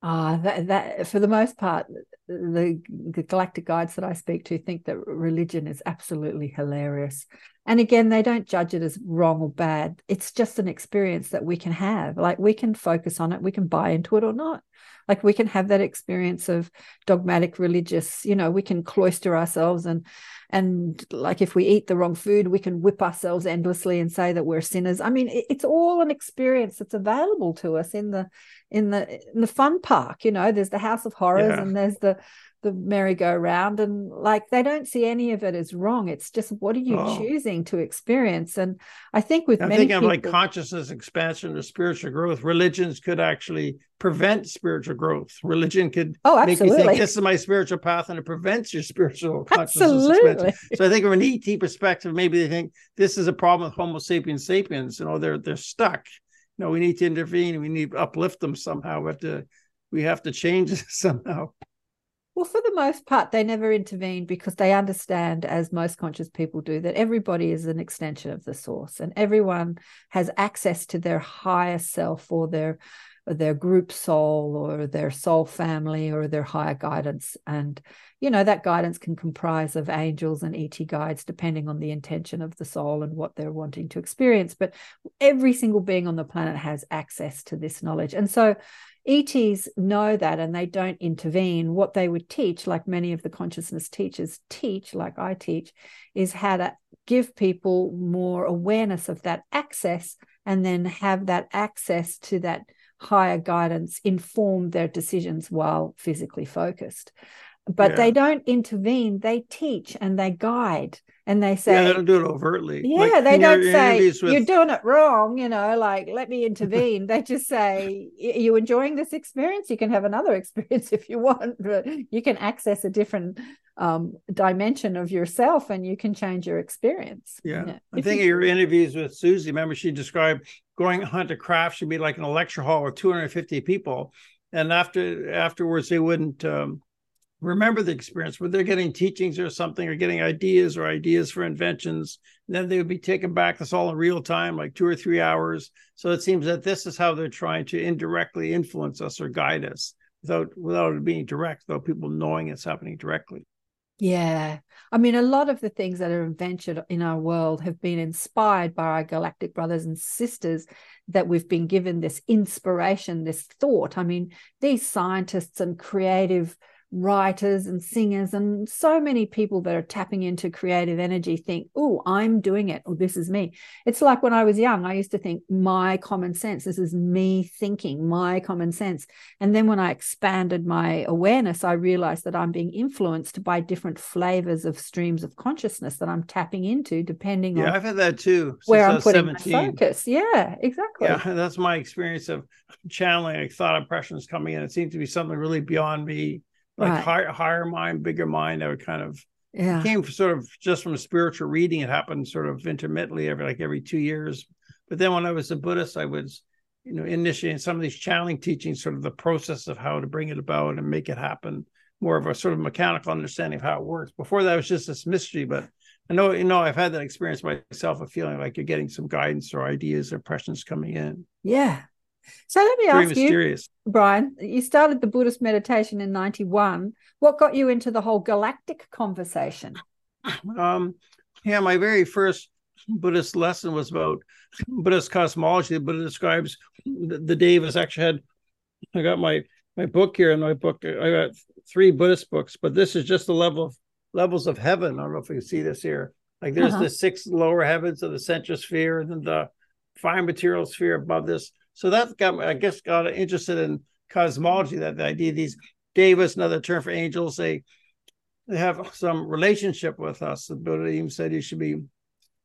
Ah, uh, that, that for the most part, the, the galactic guides that I speak to think that religion is absolutely hilarious. And again, they don't judge it as wrong or bad. It's just an experience that we can have. Like we can focus on it, we can buy into it or not. Like we can have that experience of dogmatic religious, you know, we can cloister ourselves and and like if we eat the wrong food we can whip ourselves endlessly and say that we're sinners i mean it's all an experience that's available to us in the in the in the fun park you know there's the house of horrors yeah. and there's the the merry-go-round and like they don't see any of it as wrong. It's just what are you oh. choosing to experience? And i think with
I'm
many
thinking
people,
of like consciousness expansion or spiritual growth. Religions could actually prevent spiritual growth. Religion could
oh,
make you think this is my spiritual path and it prevents your spiritual consciousness absolutely. expansion so i think from an et perspective maybe they think this is a problem with homo sapiens sapiens you oh, know they're they're stuck. You know we need to intervene. We need to uplift them somehow. We have to we have to change somehow
well, for the most part, they never intervene because they understand, as most conscious people do, that everybody is an extension of the source and everyone has access to their higher self or their their group soul or their soul family or their higher guidance. And you know that guidance can comprise of angels and et guides depending on the intention of the soul and what they're wanting to experience. But every single being on the planet has access to this knowledge. And so ETs know that and they don't intervene. What they would teach, like many of the consciousness teachers teach, like I teach, is how to give people more awareness of that access and then have that access to that higher guidance inform their decisions while physically focused but yeah. they don't intervene they teach and they guide and they say
yeah, they don't do it overtly.
Yeah like they don't say with... you're doing it wrong you know like let me intervene. They just say are you enjoying this experience? You can have another experience if you want but you can access a different um, dimension of yourself and you can change your experience.
Yeah. Know, i think you... your interviews with suzy. Remember she described going hunt a craft should be like in a lecture hall with 250 people and after afterwards they wouldn't um, remember the experience, where they're getting teachings or something, or getting ideas or ideas for inventions. And then they would be taken back. this all in real time, like two or three hours. So it seems that this is how they're trying to indirectly influence us or guide us without without it being direct, though people knowing it's happening directly.
Yeah. I mean, a lot of the things that are invented in our world have been inspired by our galactic brothers and sisters that we've been given this inspiration, this thought. I mean, these scientists and creative writers and singers and so many people that are tapping into creative energy think, oh, I'm doing it, or this is me. It's like when I was young, I used to think, my common sense, this is me thinking, my common sense. And then when I expanded my awareness, I realized that I'm being influenced by different flavors of streams of consciousness that I'm tapping into, depending
yeah,
on.
I've had that too.
Where I'm putting 17. my focus. Yeah, exactly.
Yeah, that's my experience of channeling like thought impressions coming in. It seemed to be something really beyond me like right. higher, higher mind, bigger mind. I would kind of yeah. came sort of just from a spiritual reading. It happened sort of intermittently every like every two years. But then when I was a Buddhist, I was, you know, initiating some of these channeling teachings, sort of the process of how to bring it about and make it happen. More of a sort of mechanical understanding of how it works. Before that was just this mystery, but I know, you know, I've had that experience myself of feeling like you're getting some guidance or ideas or impressions coming in.
Yeah. So let me Very ask mysterious. you, Brian, you started the Buddhist meditation in 91. What got you into the whole galactic conversation?
Um, yeah, my very first Buddhist lesson was about Buddhist cosmology. The Buddha describes the, the Devas actually had. I got my my book here, and my book I got three Buddhist books, but this is just the level of levels of heaven. I don't know if you can see this here. Like there's uh-huh. the six lower heavens of the central sphere, and then the fine material sphere above this. So that got me, I guess, got interested in cosmology. That the idea these Devas, another term for angels, they they have some relationship with us. The Buddha even said you should be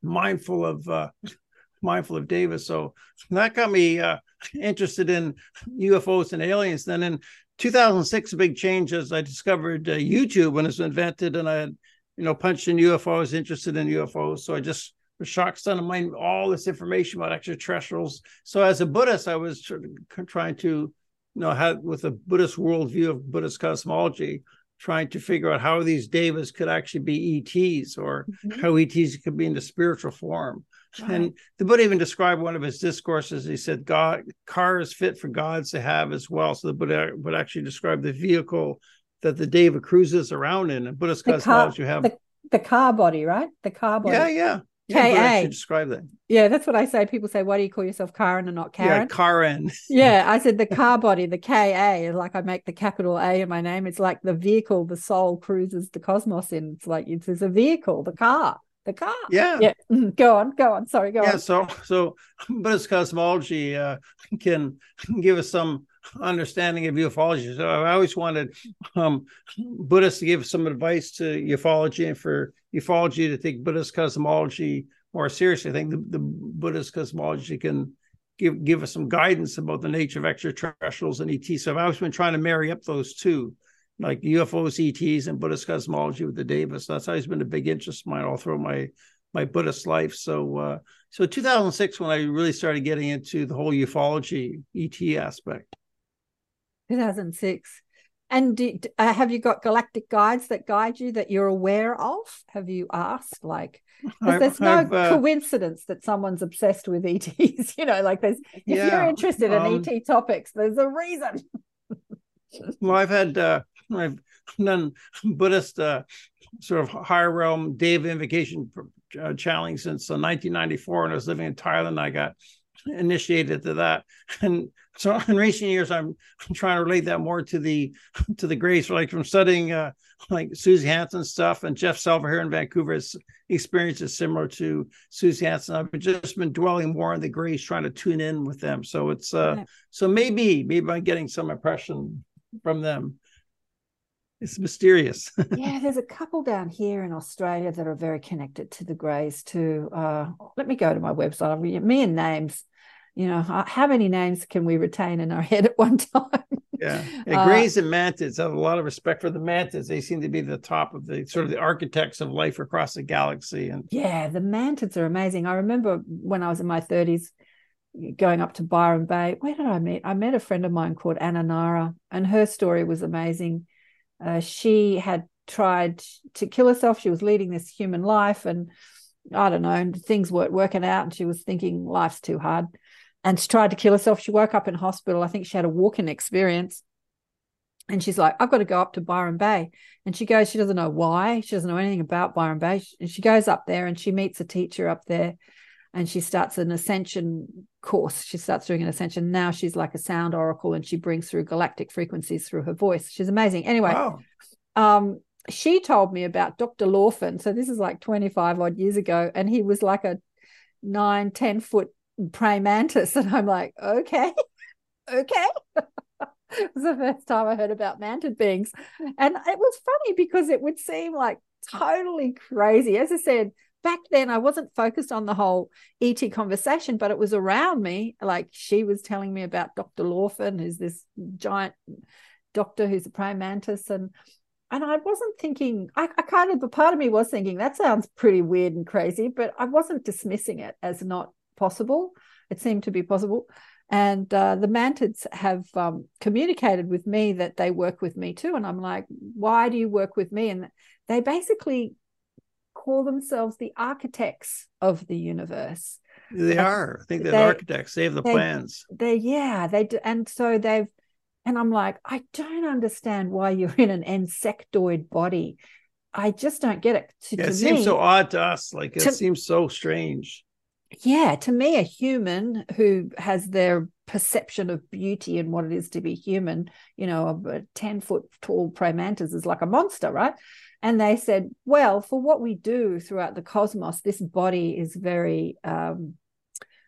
mindful of uh, mindful of Devas. So that got me uh, interested in UFOs and aliens. Then in 2006, a big change as I discovered uh, YouTube when it was invented, and I you know punched in UFOs, interested in UFOs. So I just son of mine all this information about extraterrestrials. So as a Buddhist, I was trying to you know have with a Buddhist worldview of Buddhist cosmology trying to figure out how these devas could actually be ETs or mm-hmm. how ETs could be in the spiritual form. And the Buddha even described one of his discourses. He said, God, car is fit for gods to have as well. So the Buddha would actually describe the vehicle that the Deva cruises around in. And Buddhist cosmology, you have
the, the car body, right? The car body.
Yeah, yeah. Yeah, KA. describe that.
Yeah, that's what I say. People say, "Why do you call yourself Karen and not Karen?"
Yeah, Karen.
yeah, I said the car body, the KA, like I make the capital A in my name. It's like the vehicle the soul cruises the cosmos in. It's like it's, it's a vehicle, the car, the car.
Yeah,
yeah. Mm, go on, go on. Sorry, go
yeah,
on.
Yeah, so so Buddhist cosmology uh, can give us some understanding of ufology. So I always wanted um, Buddhists to give some advice to ufology and for ufology to take Buddhist cosmology more seriously. I think the, the Buddhist cosmology can give give us some guidance about the nature of extraterrestrials and ETs. So I've always been trying to marry up those two, like UFOs, ETs, and Buddhist cosmology with the Devas. That's always been a big interest of mine all through my my Buddhist life. So uh, so 2006 when I really started getting into the whole ufology ET aspect.
2006. And do, uh, have you got galactic guides that guide you that you're aware of? Have you asked? Like, there's no uh, coincidence that someone's obsessed with ETs. you know, like there's if yeah, you're interested in um, ET topics, there's a reason.
well, I've had uh, I've done Buddhist uh, sort of higher realm Deva invocation uh, channeling since 1994, and I was living in Thailand. I got initiated to that, and so in recent years, I'm, trying to relate that more to the to the Greys, like from studying uh, like Suzy Hansen stuff and Jeff Selver here in Vancouver's experience is similar to Suzy Hansen. I've just been dwelling more on the Greys, trying to tune in with them. So it's uh, okay. so maybe maybe I'm getting some impression from them. It's mysterious.
yeah, there's a couple down here in Australia that are very connected to the Greys too. Uh, let me go to my website. I'll read Me and names you know how many names can we retain in our head at one time?
Yeah, yeah grays uh, and mantids I have a lot of respect for the mantids they seem to be the top of the sort of the architects of life across the galaxy and
yeah the mantids are amazing. I remember when i was in my 30s going up to byron bay where did i meet? I met a friend of mine called anna nara and her story was amazing. Uh, she had tried to kill herself. She was leading this human life and i don't know things weren't working out and she was thinking life's too hard and she tried to kill herself. She woke up in hospital. I think she had a walk-in experience. And she's like, I've got to go up to Byron Bay. And she goes, she doesn't know why. She doesn't know anything about Byron Bay. And she goes up there and she meets a teacher up there and she starts an ascension course. She starts doing an ascension. Now she's like a sound oracle and she brings through galactic frequencies through her voice. She's amazing. Anyway, wow. um, she told me about Dr. Lawfin. So this is like 25 odd years ago. And he was like a nine, 10 foot praying mantis. And I'm like, okay, okay. it was the first time I heard about mantid beings. And it was funny because it would seem like totally crazy. As I said, back then I wasn't focused on the whole ET conversation, but it was around me. Like she was telling me about Dr. Lawfin, who's this giant doctor who's a praying mantis. And and I wasn't thinking, I, I kind of, a part of me was thinking that sounds pretty weird and crazy, but I wasn't dismissing it as not possible. It seemed to be possible. And uh, the mantids have um, communicated with me that they work with me too. And I'm like, why do you work with me? And they basically call themselves the architects of the universe.
They are. I think they're they, architects. They have the
they,
plans.
They, yeah, they do. And so they've, and I'm like, I don't understand why you're in an insectoid body. I just don't get it.
To, yeah, to it seems so odd to us. Like it to, seems so strange.
Yeah, to me, a human who has their perception of beauty and what it is to be human, you know, a 10 foot tall praying mantis is like a monster, right? And they said, well, for what we do throughout the cosmos, this body is very, um,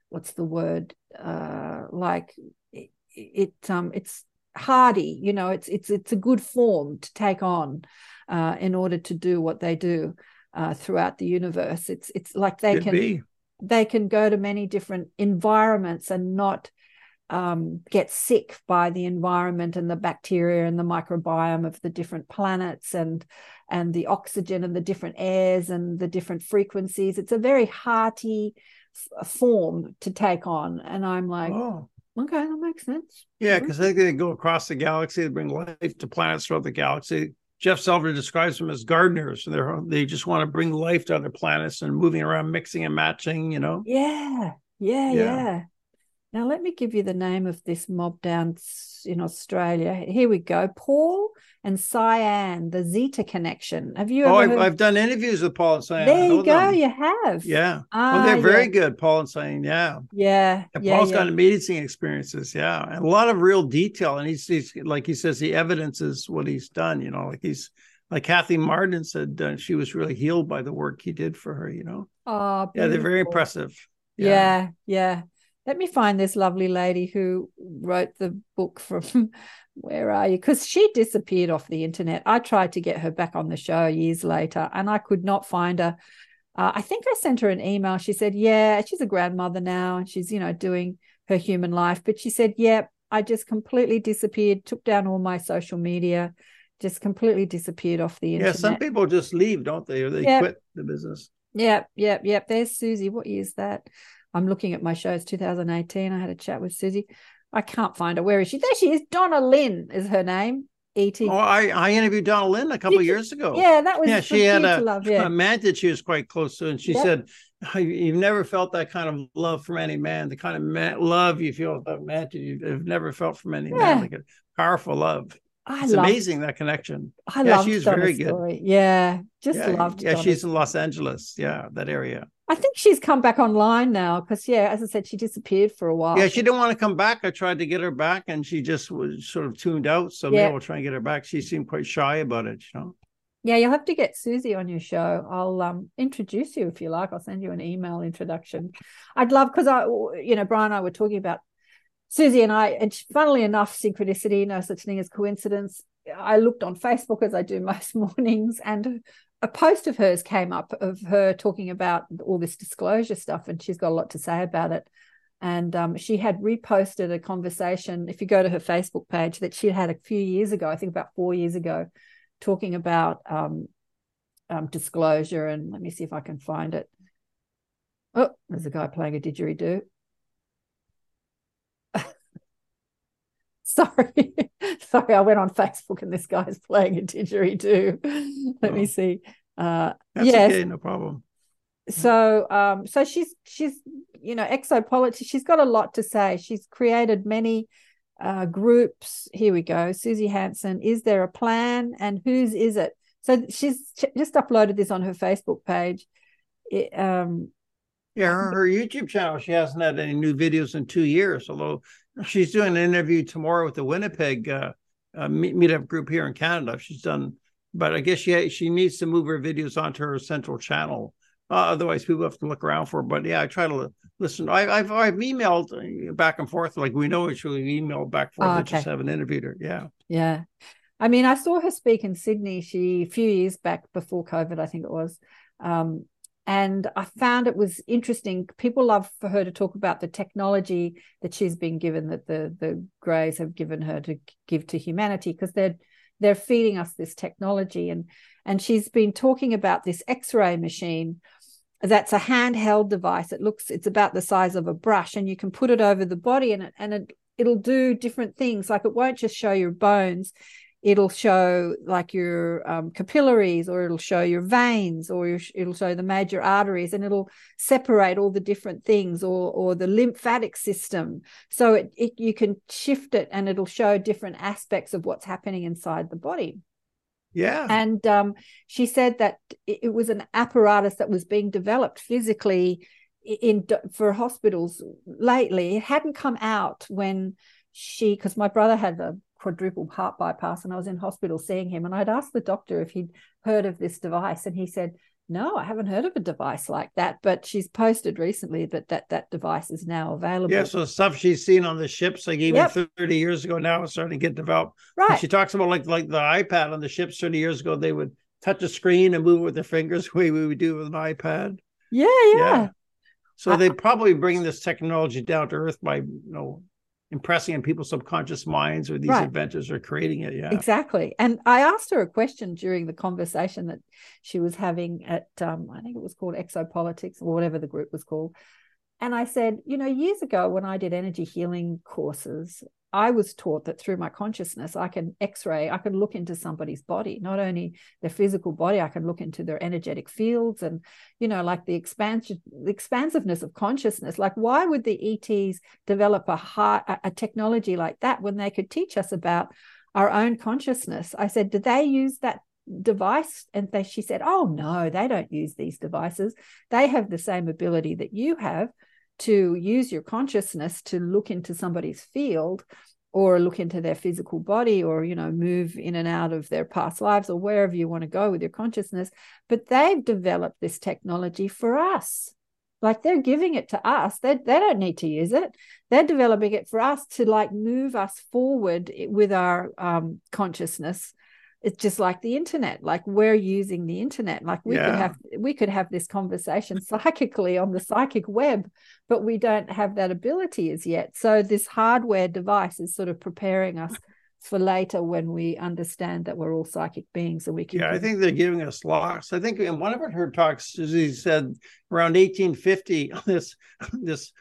what's the word? Uh, like it, it um, it's hardy, you know, it's it's it's a good form to take on uh, in order to do what they do uh, throughout the universe. It's it's like they can be. They can go to many different environments and not um, get sick by the environment and the bacteria and the microbiome of the different planets and and the oxygen and the different airs and the different frequencies. It's a very hearty f- form to take on, and I'm like, oh. okay, that makes sense.
Yeah, because mm-hmm. they go across the galaxy, they bring life to planets throughout the galaxy. Jeff Silver describes them as gardeners. They they just want to bring life to other planets and moving around, mixing and matching. You know.
Yeah, yeah, yeah. yeah. Now, let me give you the name of this mob down in Australia. Here we go. Paul and Cyan, the Zeta connection. Have you?
Oh, I've, I've, done interviews with Paul and Cyan.
There you go. Them. You have.
Yeah. Ah, well, they're very yeah. good, Paul and Cyan. Yeah.
Yeah.
And
yeah,
Paul's
yeah.
got amazing experiences. Yeah, and a lot of real detail. And he's, he's like he says, he evidences what he's done. You know, like he's like Kathy Martin said, uh, she was really healed by the work he did for her. You know.
Oh,
yeah, they're very impressive.
Yeah, yeah let me find this lovely lady who wrote the book from where are you? Because she disappeared off the internet. I tried to get her back on the show years later and I could not find her. Uh, I think I sent her an email. She said, Yeah, she's a grandmother now and she's, you know, doing her human life. But she said, Yep, yeah, I just completely disappeared, took down all my social media, just completely disappeared off the internet.
Yeah, some people just leave, don't they? Or they yep. quit the business.
Yep, yep, yep. There's Suzy. What is that? I'm looking at my shows 2018. I had a chat with Suzy. I can't find her. Where is she? There she is. Donna Lynn is her name. E.T.
Oh, I, I interviewed Donna Lynn a couple years ago.
Yeah, that was yeah. She had a, love, yeah.
a man that she was quite close to, and she yep. said, "You've never felt that kind of love from any man. The kind of man, love you feel about man you've never felt from any yeah. man. Like a powerful love." I it's amazing that connection.
I yeah, she's very story. good. Yeah, just
yeah,
loved.
Yeah, Donna's. she's in Los Angeles. Yeah, that area.
I think she's come back online now because, yeah, as I said, she disappeared for a while.
Yeah, she didn't want to come back. I tried to get her back, and she just was sort of tuned out. So yeah. maybe we'll try and get her back. She seemed quite shy about it, you know.
Yeah, you'll have to get Suzy on your show. I'll um, introduce you if you like. I'll send you an email introduction. I'd love because I, you know, Brian and I were talking about Suzy and I, and funnily enough, synchronicity, no such thing as coincidence. I looked on Facebook as I do most mornings, and a post of hers came up of her talking about all this disclosure stuff, and she's got a lot to say about it. And um, she had reposted a conversation, if you go to her Facebook page, that she had a few years ago, I think about four years ago, talking about um, um, disclosure. And let me see if I can find it. Oh, there's a guy playing a didgeridoo. Sorry. Sorry, I went on Facebook and this guy's playing a didgeridoo. Let oh. me see. Uh
That's yes. okay, no problem.
So um so she's she's you know exopolitics she's got a lot to say. She's created many uh groups. Here we go. Suzy Hansen, is there a plan and whose is it? So she's just uploaded this on her Facebook page. It, um
yeah, her, her, YouTube channel, she hasn't had any new videos in two years, although she's doing an interview tomorrow with the Winnipeg uh, uh, meet, meetup group here in Canada. She's done, but I guess she she needs to move her videos onto her central channel. Uh, otherwise, people have to look around for. Her. But yeah, I try to listen. I, have I've emailed uh, back and forth. Like we know each other. We emailed back and forth. Oh, okay. I just haven't interviewed her. Yeah.
Yeah. I mean, I saw her speak in Sydney. She a few years back before COVID, I think it was. Um, and I found it was interesting. People love for her to talk about the technology that she's been given, that the the Greys have given her to give to humanity, because they're they're feeding us this technology. And and she's been talking about this X-ray machine that's a handheld device. It looks it's about the size of a brush, and you can put it over the body, and it and it it'll do different things. Like it won't just show your bones; it'll show like your um, capillaries or it'll show your veins or your, it'll show the major arteries and it'll separate all the different things or or the lymphatic system. So it, it you can shift it and it'll show different aspects of what's happening inside the body.
Yeah.
And um, she said that it was an apparatus that was being developed physically in for hospitals lately. It hadn't come out when she because my brother had a quadruple heart bypass and I was in hospital seeing him. And I'd asked the doctor if he'd heard of this device and he said no I haven't heard of a device like that but she's posted recently that that that device is now available.
Yeah so stuff she's seen on the ships like even yep. 30 years ago now it's starting to get developed.
Right.
and she talks about like like the iPad on the ships 30 years ago they would touch a screen and move with their fingers the way we would do with an iPad.
Yeah yeah, yeah.
So they probably bring this technology down to earth by you know impressing on people's subconscious minds or these right. inventors are creating it yeah.
Exactly. And i asked her a question during the conversation that she was having at um, i think it was called exopolitics or whatever the group was called. And i said you know years ago when i did energy healing courses I was taught that through my consciousness, I can x ray, I can look into somebody's body, not only their physical body, I can look into their energetic fields and, you know, like the expansion, the expansiveness of consciousness. Like, why would the ETs develop a, high, a technology like that when they could teach us about our own consciousness? I said, do they use that device and they, she said oh no they don't use these devices they have the same ability that you have to use your consciousness to look into somebody's field or look into their physical body or you know move in and out of their past lives or wherever you want to go with your consciousness. But they've developed this technology for us. Like they're giving it to us. They, they don't need to use it. They're developing it for us to like move us forward with our um, consciousness it's just like the internet like we're using the internet like we yeah. could have we could have this conversation psychically on the psychic web but we don't have that ability as yet so this hardware device is sort of preparing us for later when we understand that we're all psychic beings and we can
yeah i think they're giving us locks. I think in one of her talks she said around 1850 this this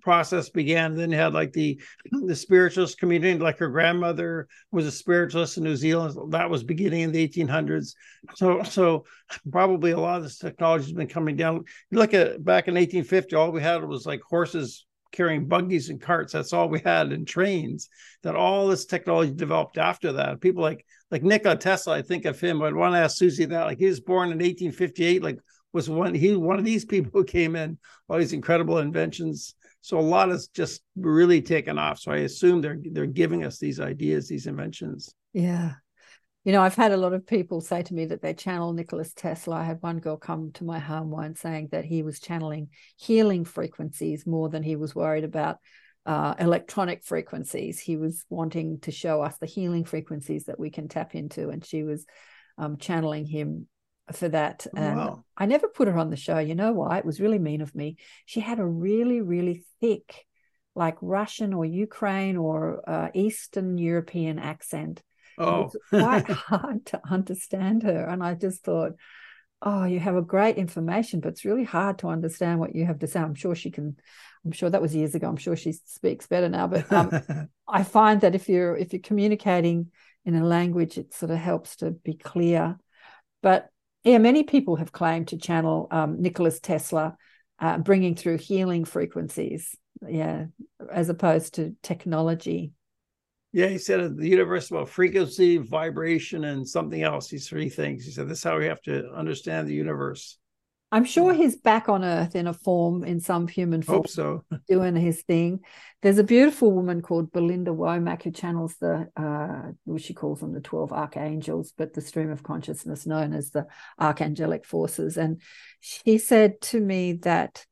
process began then had like the the spiritualist community like her grandmother was a spiritualist in new zealand that was beginning in the 1800s so so probably a lot of this technology has been coming down. You look at back in 1850 all we had was like horses carrying buggies and carts. That's all we had in trains. That all this technology developed after that. People like like Nikola Tesla, I think of him. I'd want to ask Suzy that. Like he was born in 1858. Like was one he one of these people who came in all these incredible inventions. So a lot has just really taken off. So I assume they're they're giving us these ideas, these inventions.
Yeah, you know, I've had a lot of people say to me that they channel Nicholas Tesla. I had one girl come to my home once saying that he was channeling healing frequencies more than he was worried about uh, electronic frequencies. He was wanting to show us the healing frequencies that we can tap into, and she was um, channeling him for that. Oh, and wow. I never put her on the show. You know why? It was really mean of me. She had a really, really thick, like Russian or Ukraine or uh, Eastern European accent
Oh, It's
quite hard to understand her. And I just thought, oh, you have a great information, but it's really hard to understand what you have to say. I'm sure she can. I'm sure that was years ago. I'm sure she speaks better now. But um, I find that if you're if you're communicating in a language, it sort of helps to be clear. But yeah, many people have claimed to channel um, Nicholas Tesla, uh, bringing through healing frequencies. Yeah, as opposed to technology.
Yeah, he said the universe about frequency, vibration, and something else. These three things. He said this is how we have to understand the universe.
I'm sure he's back on Earth in a form, in some human form.
Hope so.
doing his thing. There's a beautiful woman called Belinda Womack who channels the, uh, what she calls them the 12 archangels, but the stream of consciousness known as the archangelic forces. And she said to me that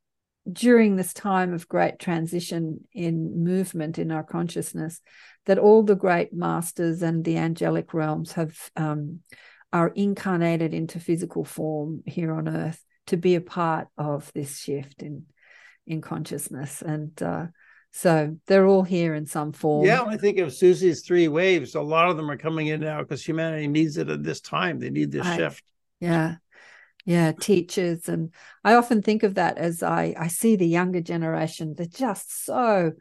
during this time of great transition in movement in our consciousness, that all the great masters and the angelic realms have um, are incarnated into physical form here on earth to be a part of this shift in in consciousness. And uh, so they're all here in some form.
Yeah i think of suzy's three waves. A lot of them are coming in now because humanity needs it at this time. They need this I, shift.
Yeah yeah teachers and i often think of that as i i see the younger generation they're just so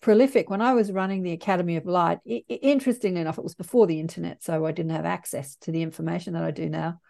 prolific. When I was running the Academy of Light, it, interestingly enough, it was before the internet, so I didn't have access to the information that I do now.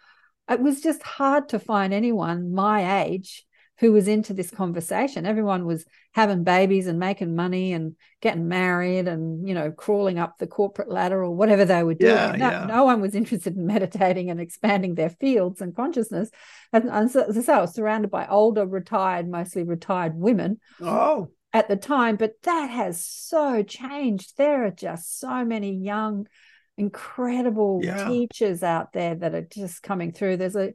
It was just hard to find anyone my age who was into this conversation. Everyone was having babies and making money and getting married and, you know, crawling up the corporate ladder or whatever they were doing.
Yeah,
no,
yeah.
no, one was interested in meditating and expanding their fields and consciousness. And, and so, so I was surrounded by older, retired, mostly retired women.
Oh.
At the time, but that has so changed. There are just so many young, incredible
Yeah.
teachers out there that are just coming through. There's a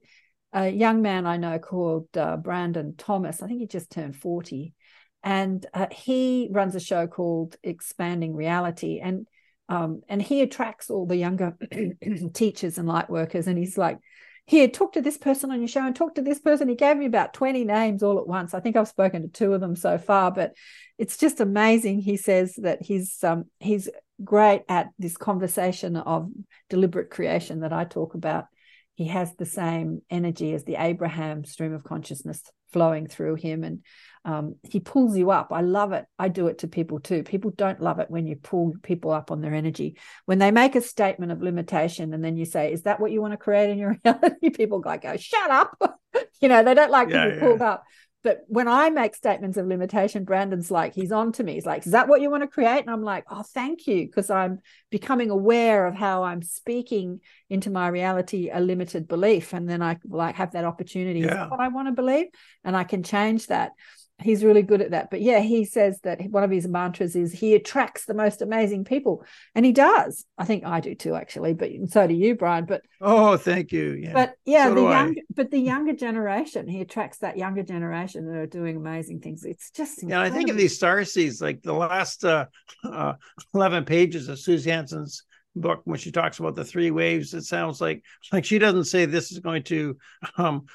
a young man I know called uh, Brandon Thomas. I think he just turned 40. And uh, he runs a show called Expanding Reality. And um, and he attracts all the younger teachers and light workers. And he's like, here, talk to this person on your show and talk to this person. He gave me about 20 names all at once. I think I've spoken to two of them so far, but it's just amazing. He says that he's um, he's great at this conversation of deliberate creation that I talk about he has the same energy as the Abraham stream of consciousness flowing through him. And um, he pulls you up. I love it. I do it to people too. People don't love it when you pull people up on their energy. When they make a statement of limitation and then you say, Is that what you want to create in your reality? People like go, Shut up. you know, they don't like
yeah,
to be
yeah.
pulled up. But when I make statements of limitation, Brandon's like, he's on to me. He's like, is that what you want to create? And I'm like, oh, thank you. Because I'm becoming aware of how I'm speaking into my reality a limited belief. And then I like have that opportunity. Is
Yeah.
that what I want to believe? And I can change that. He's really good at that. But yeah, he says that one of his mantras is he attracts the most amazing people. And he does. I think I do too, actually. But so do you, Brian. But
Oh, thank you. Yeah.
but yeah,
So
the
do
young, but the younger generation, he attracts that younger generation that are doing amazing things. It's just
Yeah, I think of these star seeds, like the last uh, uh, 11 pages of Suzy Hansen's book, when she talks about the three waves, it sounds like like she doesn't say this is going to um,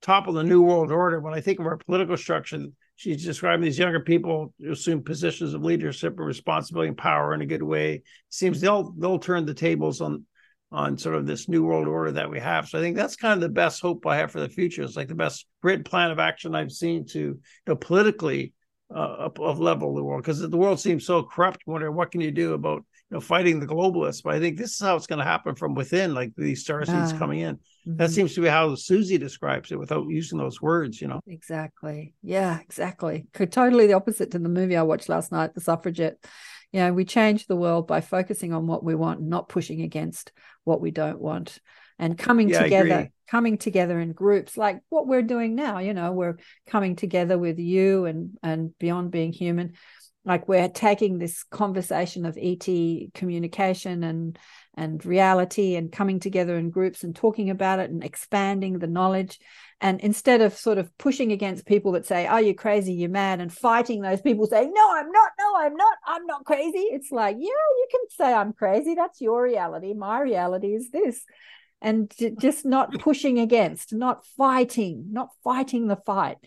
topple the new world order. When I think of our political structure, she's describing these younger people who assume positions of leadership and responsibility and power in a good way. seems they'll they'll turn the tables on on sort of this new world order that we have. So I think that's kind of the best hope I have for the future. It's like the best written plan of action I've seen to, you know, politically uh, up of level the world because the world seems so corrupt. Wonder what can you do about you know fighting the globalists? But I think this is how it's going to happen from within, like these star seeds
Ah.
coming in. That
Mhm.
seems to be how Suzy describes it without using those words. You know.
Exactly. Yeah, exactly. Totally the opposite to the movie I watched last night, The Suffragette. You know, we change the world by focusing on what we want, not pushing against what we don't want. And coming
Yeah,
together, coming together in groups like what we're doing now, you know, we're coming together with you and and beyond being human. Like we're taking this conversation of ET communication and and reality and coming together in groups and talking about it and expanding the knowledge and instead of sort of pushing against people that say, "Oh, you're crazy, you're mad," and fighting those people saying, "No, I'm not. No, I'm not. I'm not crazy." It's like, yeah, you can say I'm crazy. That's your reality. My reality is this, and just not pushing against, not fighting, not fighting the fight.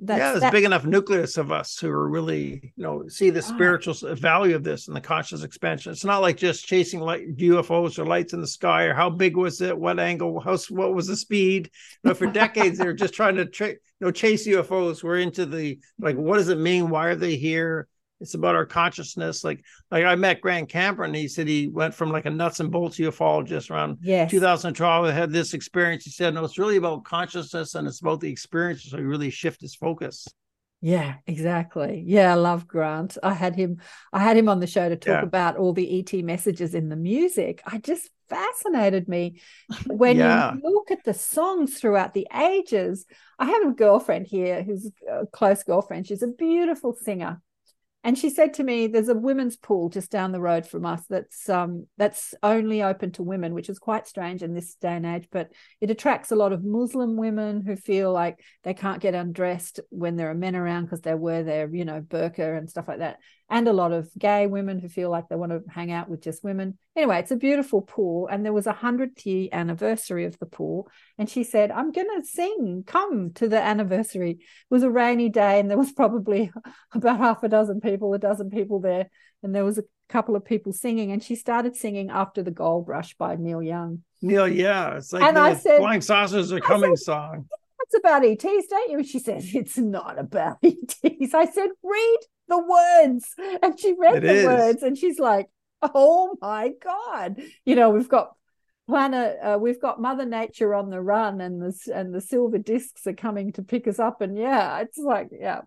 That's,
yeah, there's
that-
a big enough nucleus of us who are really, you know, see the
Ah.
spiritual s- value of this and the conscious expansion. It's not like just chasing light UFOs or lights in the sky or how big was it, what angle, how what was the speed. You know, for decades they were just trying to tra- you know chase UFOs. We're into the like, what does it mean? Why are they here? It's about our consciousness. Like, like I met Grant Cameron. He said he went from like a nuts and bolts ufologist around
yes,
2012 had this experience. He said, no, it's really about consciousness and it's about the experience. So he really shift his focus.
Yeah, exactly. Yeah, I love Grant. I had him I had him on the show to talk
Yeah.
about all the ET messages in the music. I just fascinated me when
Yeah.
you look at the songs throughout the ages. I have a girlfriend here who's a close girlfriend. She's a beautiful singer. And she said to me, "There's a women's pool just down the road from us that's um that's only open to women, which is quite strange in this day and age. But it attracts a lot of Muslim women who feel like they can't get undressed when there are men around because they wear their you know burqa and stuff like that, and a lot of gay women who feel like they want to hang out with just women. Anyway, it's a beautiful pool, and there was a hundredth year anniversary of the pool, and she said, "I'm going to sing. Come to the anniversary." It was a rainy day, and there was probably about half a dozen people, a dozen people there, and there was a couple of people singing. And she started singing "After the Gold Rush" by Neil Young.
Neil, yeah. It's like
And
the
I said-
Flying Saucers Are Coming song.
It's about ETs, don't you? And she says, It's not about ETs. I said, Read the words. And she read it the is. words and she's like, Oh my God. You know, we've got planet uh, we've got mother nature on the run and the and the silver discs are coming to pick us up and yeah it's like yeah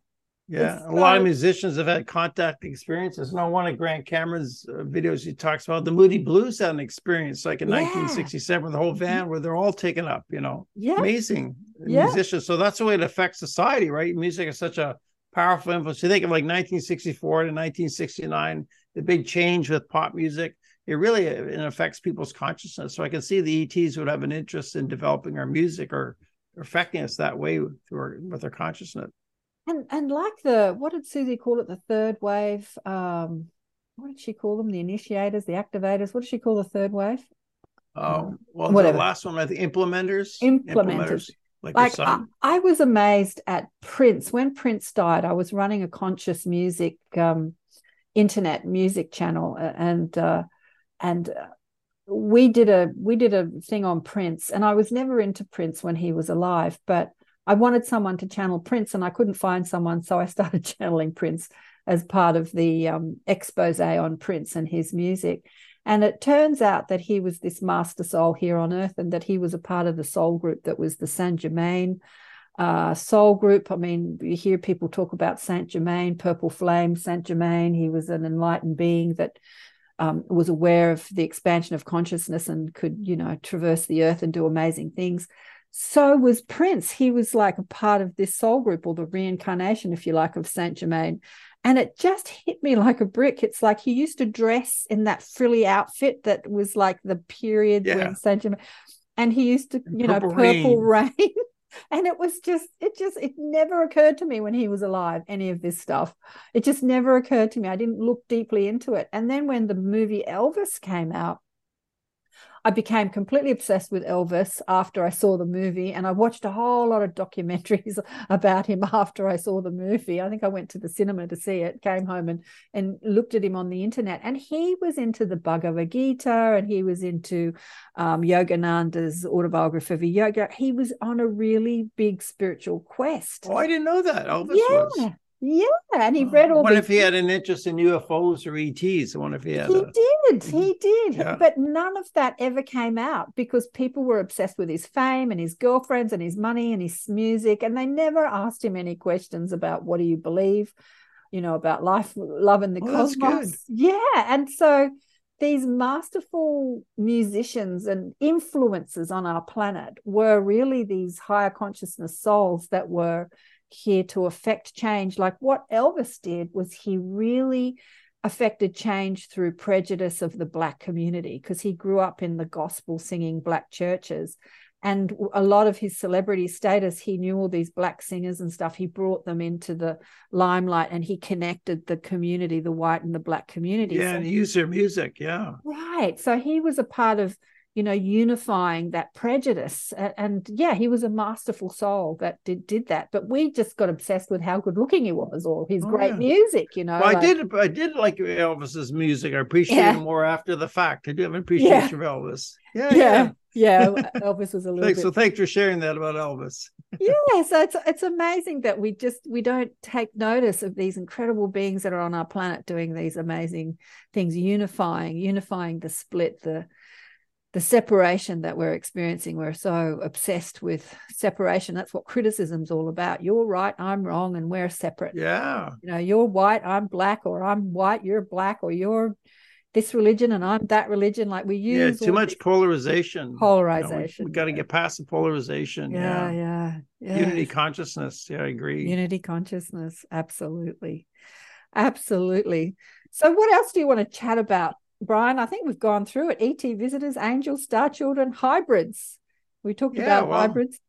yeah, a lot of musicians have had contact experiences. No one of Grant Cameron's uh, videos he talks about the Moody Blues had an experience like in yeah. 1967 with the whole van where they're all taken up. You know,
yeah,
amazing yeah. musicians. So that's the way it affects society, right? Music is such a powerful influence. You think of like 1964 to 1969, the big change with pop music. It really it affects people's consciousness. So I can see the ETs would have an interest in developing our music or affecting us that way through our, with their consciousness
and and like the what did Suzy call it? The third wave. Um, what did she call them? The initiators, the activators. What did she call the third wave?
Oh, well, Whatever. the last one, the implementers.
Implementers. implementers like, like I, I, was amazed at Prince when Prince died. I was running a conscious music um, internet music channel, and uh, and uh, we did a we did a thing on Prince, and I was never into Prince when he was alive, but I wanted someone to channel Prince and I couldn't find someone. So I started channeling Prince as part of the um, expose on Prince and his music. And it turns out that he was this master soul here on earth and that he was a part of the soul group that was the Saint Germain uh, soul group. I mean, you hear people talk about Saint Germain, Purple Flame, Saint Germain. He was an enlightened being that um, was aware of the expansion of consciousness and could, you know, traverse the earth and do amazing things so was Prince. He was like a part of this soul group or the reincarnation, if you like, of Saint Germain. And it just hit me like a brick. It's like he used to dress in that frilly outfit that was like the period yeah. when Saint Germain, and he used to, you purple know, purple rain. rain. and it was just, it just, it never occurred to me when he was alive, any of this stuff. It just never occurred to me. I didn't look deeply into it. And then when the movie Elvis came out, I became completely obsessed with Elvis after I saw the movie, and I watched a whole lot of documentaries about him after I saw the movie. I think I went to the cinema to see it, came home and and looked at him on the internet, and he was into the Bhagavad Gita, and he was into um, Yogananda's autobiography of yoga. He was on a really big spiritual quest.
Oh, I didn't know that Elvis
yeah.
was.
Yeah, and he read all.
What if he had an interest in UFOs or ETs? I wonder if he had.
He a... did. He mm-hmm. did. Yeah. But none of that ever came out because people were obsessed with his fame and his girlfriends and his money and his music, and they never asked him any questions about what do you believe, you know, about life, love, and the well, cosmos. Yeah, and so these masterful musicians and influences on our planet were really these higher consciousness souls that were here to affect change. Like what Elvis did was he really affected change through prejudice of the black community because he grew up in the gospel singing black churches. And a lot of his celebrity status he knew all these black singers and stuff. He brought them into the limelight and he connected the community the white and the black community.
Yeah so, and he used their music yeah.
Right. So he was a part of you know, unifying that prejudice. And, yeah, he was a masterful soul that did did that. But we just got obsessed with how good looking he was or his oh, great yeah. music, you know.
Well, like, I did I did like Elvis's music. I appreciate yeah. him more after the fact. I do have an appreciation yeah. for Elvis.
Yeah, yeah. Yeah, Elvis was a little
thanks,
bit.
So thanks for sharing that about Elvis.
yeah, so it's it's amazing that we just we don't take notice of these incredible beings that are on our planet doing these amazing things, unifying, unifying the split, the the separation that we're experiencing. We're so obsessed with separation. That's what criticism's all about. You're right, I'm wrong, and we're separate.
Yeah.
You know, you're white, I'm black, or I'm white, you're black, or you're this religion and I'm that religion. Like we use
yeah, too much polarization.
Polarization.
You know, we, we got to get past the polarization.
Yeah, yeah, yeah.
Unity consciousness. Yeah, I agree.
Unity consciousness. Absolutely. Absolutely. So what else do you want to chat about Brian, I think we've gone through it. ET visitors, angels, star children, hybrids. We talked yeah, about well, hybrids.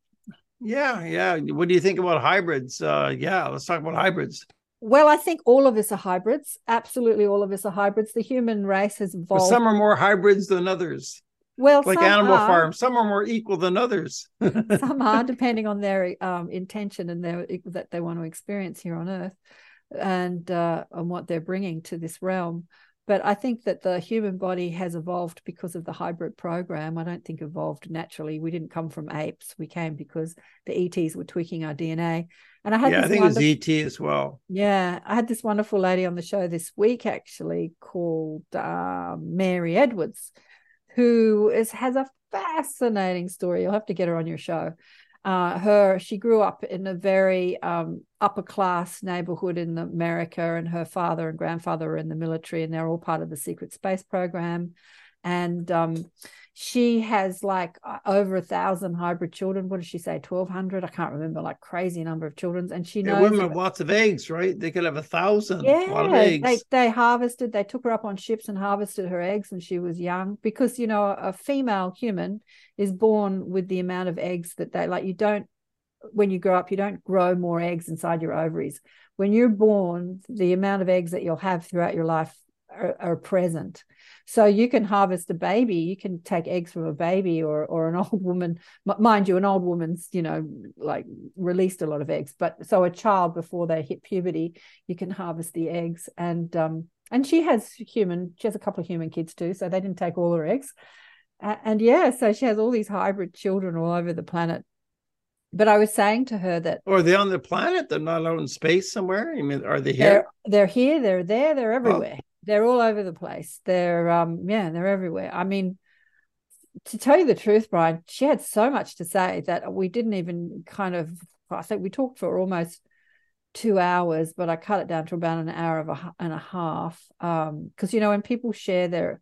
Yeah, yeah. What do you think about hybrids? Uh, yeah, let's talk about hybrids.
Well, I think all of us are hybrids. Absolutely, all of us are hybrids. The human race has evolved.
Some are more hybrids than others.
Well,
like Animal are. Farm, some are more equal than others.
some are, depending on their um, intention and their that they want to experience here on Earth, and uh, on what they're bringing to this realm. But I think that the human body has evolved because of the hybrid program. I don't think evolved naturally. We didn't come from apes. We came because the ETs were tweaking our DNA.
And I had yeah, I think wonderful, it's ET as well.
Yeah, I had this wonderful lady on the show this week actually called uh, Mary Edwards, who is has a fascinating story. You'll have to get her on your show uh, her she grew up in a very um, upper class neighborhood in America, and her father and grandfather were in the military, and they're all part of the secret space program. And um, she has like over a thousand hybrid children. What did she say? Twelve hundred? I can't remember. Like crazy number of children, and she knows.
Yeah, women have lots of eggs, right? They could have a thousand. Yeah,
they they harvested. They took her up on ships and harvested her eggs when she was young, because you know a female human is born with the amount of eggs that they like. You don't when you grow up, you don't grow more eggs inside your ovaries. When you're born, the amount of eggs that you'll have throughout your life are, are, present. So you can harvest a baby, you can take eggs from a baby or or an old woman. Mind you, an old woman's you know like released a lot of eggs, but so a child before they hit puberty, you can harvest the eggs and um and she has human. She has a couple of human kids too, so they didn't take all her eggs. Uh, and yeah, so she has all these hybrid children all over the planet but I was saying to her that
or are they on the planet? They're not out in space somewhere. I mean, are they
here? They're, they're here. They're there. They're everywhere. They're all over the place. They're um yeah, they're everywhere. I mean, to tell you the truth, Brian, she had so much to say that we didn't even kind of I think we talked for almost two hours, but I cut it down to about an hour of a, and a half. Um, because you know, when people share their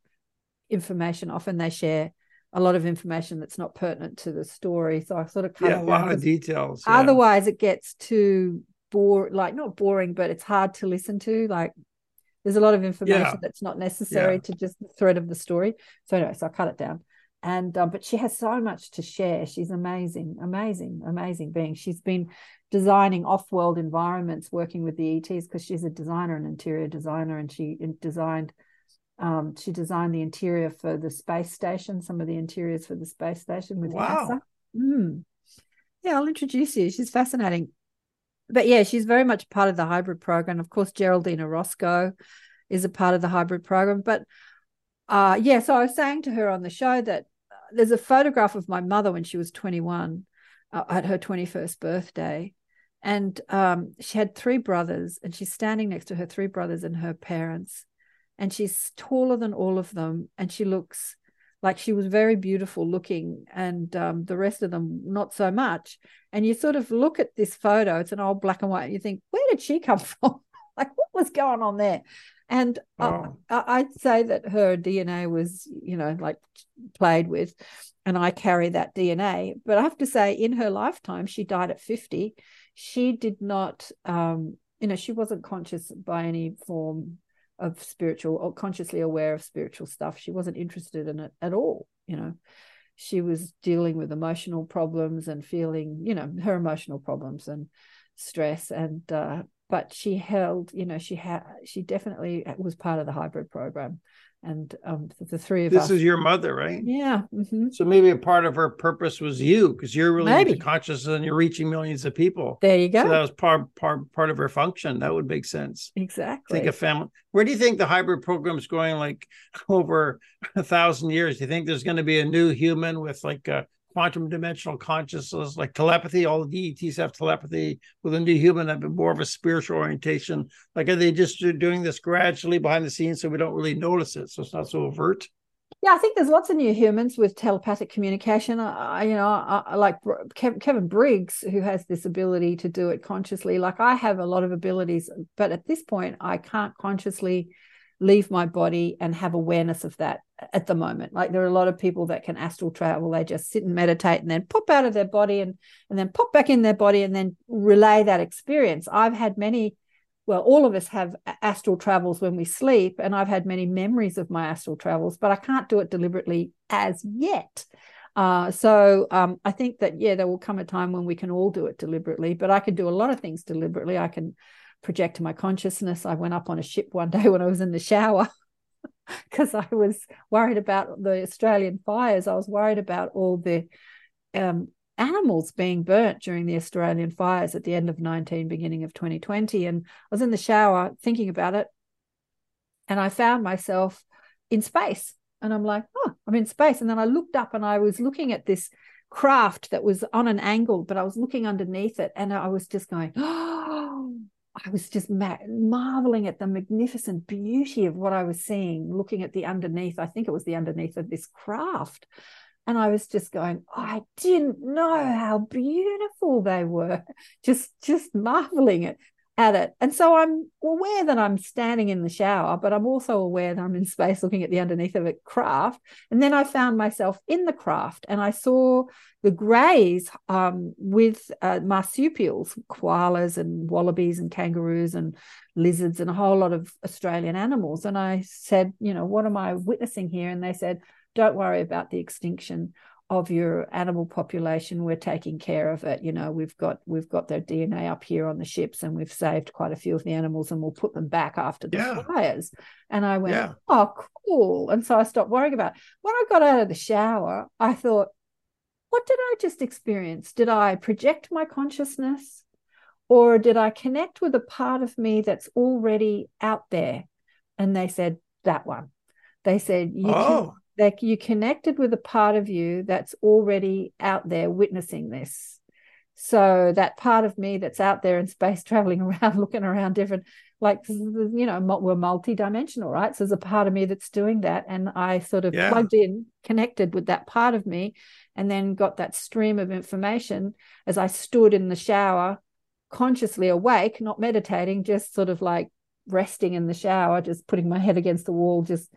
information, often they share a lot of information that's not pertinent to the story. So I sort of cut
yeah, a lot of details.
Yeah. Otherwise, it gets too bore like not boring, but it's hard to listen to. Like there's a lot of information yeah. that's not necessary yeah. to just the thread of the story. So anyway, so I cut it down. And um, but she has so much to share. She's amazing, amazing, amazing being. She's been designing off-world environments, working with the ETs because she's a designer, an interior designer, and she designed. Um, she designed the interior for the space station, some of the interiors for the space station with wow. NASA. Mm. Yeah, I'll introduce you. She's fascinating but yeah, she's very much part of the hybrid program. Of course, Geraldine Orozco is a part of the hybrid program. But uh, yeah, so I was saying to her on the show that uh, there's a photograph of my mother when she was 21 uh, at her 21st birthday. And um, she had three brothers, and she's standing next to her three brothers and her parents. And she's taller than all of them, and she looks like she was very beautiful looking and um, the rest of them not so much. And you sort of look at this photo it's an old black and white and you think where did she come from? Like what was going on there? And. I, i'd say that her dna was you know like played with and i carry that dna but i have to say in her lifetime she died at 50 she did not um you know she wasn't conscious by any form of spiritual or consciously aware of spiritual stuff. She wasn't interested in it at all, you know. She was dealing with emotional problems and feeling, you know, her emotional problems and stress and uh but she held, you know, she had she definitely was part of the hybrid program and um, the three of
this
us.
is your mother, right?
Yeah. Mm-hmm.
So maybe a part of her purpose was you, because you're really maybe. into consciousness and you're reaching millions of people.
There you go.
So that was part part part of her function. That would make sense.
Exactly.
Think of family. Where do you think the hybrid program is going? Like over a thousand years? Do you think there's going to be a new human with like a quantum dimensional consciousness, like telepathy. All the DETs have telepathy. With a new human, have been more of a spiritual orientation. Like, are they just doing this gradually behind the scenes so we don't really notice it? So it's not so overt.
Yeah, I think there's lots of new humans with telepathic communication. I, you know, I, I like Kevin Briggs, who has this ability to do it consciously. Like I have a lot of abilities, but at this point, I can't consciously leave my body and have awareness of that at the moment. Like there are a lot of people that can astral travel. They just sit and meditate and then pop out of their body and and then pop back in their body and then relay that experience. I've had many well, all of us have astral travels when we sleep, and I've had many memories of my astral travels, but I can't do it deliberately as yet. Uh, so um, I think that yeah, there will come a time when we can all do it deliberately. But I can do a lot of things deliberately. I can project my consciousness. I went up on a ship one day when I was in the shower because I was worried about the Australian fires. I was worried about all the um, animals being burnt during the Australian fires at the end of 19, beginning of 2020. And I was in the shower thinking about it. and I found myself in space. And I'm like, oh, I'm in space. And then I looked up and I was looking at this craft that was on an angle, but I was looking underneath it and I was just going, oh, I was just ma- marveling at the magnificent beauty of what I was seeing, looking at the underneath. I think it was the underneath of this craft. And I was just going, I didn't know how beautiful they were, just just marveling it at it. And so I'm aware that I'm standing in the shower, but I'm also aware that I'm in space looking at the underneath of a craft. And then I found myself in the craft and I saw the greys um, with uh, marsupials, koalas and wallabies and kangaroos and lizards and a whole lot of Australian animals. And I said, you know, what am I witnessing here? And they said, don't worry about the extinction of your animal population we're taking care of it you know we've got we've got their dna up here on the ships and we've saved quite a few of the animals and we'll put them back after the yeah. fires and i went yeah. oh cool and so i stopped worrying about it. when i got out of the shower i thought what did i just experience did i project my consciousness or did i connect with a part of me that's already out there and they said that one they said you oh. can like you connected with a part of you that's already out there witnessing this so that part of me that's out there in space traveling around looking around different like you know we're multi-dimensional right so there's a part of me that's doing that and i sort of yeah. plugged in connected with that part of me and then got that stream of information as i stood in the shower consciously awake not meditating just sort of like resting in the shower just putting my head against the wall just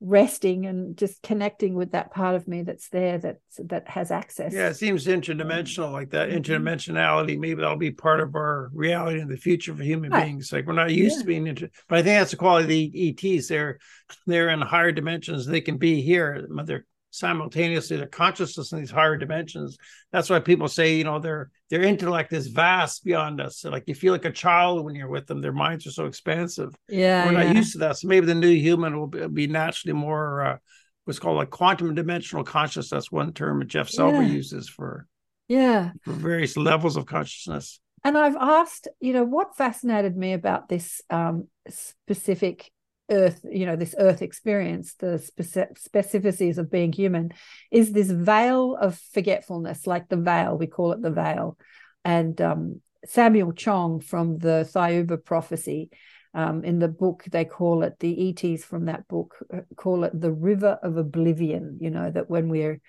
resting and just connecting with that part of me that's there that that has access
yeah it seems interdimensional like that mm-hmm. interdimensionality maybe that'll be part of our reality in the future for human right. beings like we're not used yeah. to being inter but i think that's the quality of the ets they're they're in higher dimensions they can be here they're simultaneously their consciousness in these higher dimensions. That's why people say, you know, their their intellect is vast beyond us. So like you feel like a child when you're with them. Their minds are so expansive.
Yeah,
we're
yeah.
not used to that. So maybe the new human will be, naturally more uh, what's called a quantum dimensional consciousness. That's one term that Jeff Selber yeah. uses for
yeah
for various levels of consciousness.
And I've asked, you know, what fascinated me about this um, specific earth you know this earth experience the specificities of being human is this veil of forgetfulness like the veil we call it the veil and um, samuel chong from the Thiaoouba prophecy um, in the book they call it the ets from that book uh, call it the river of oblivion you know that when we're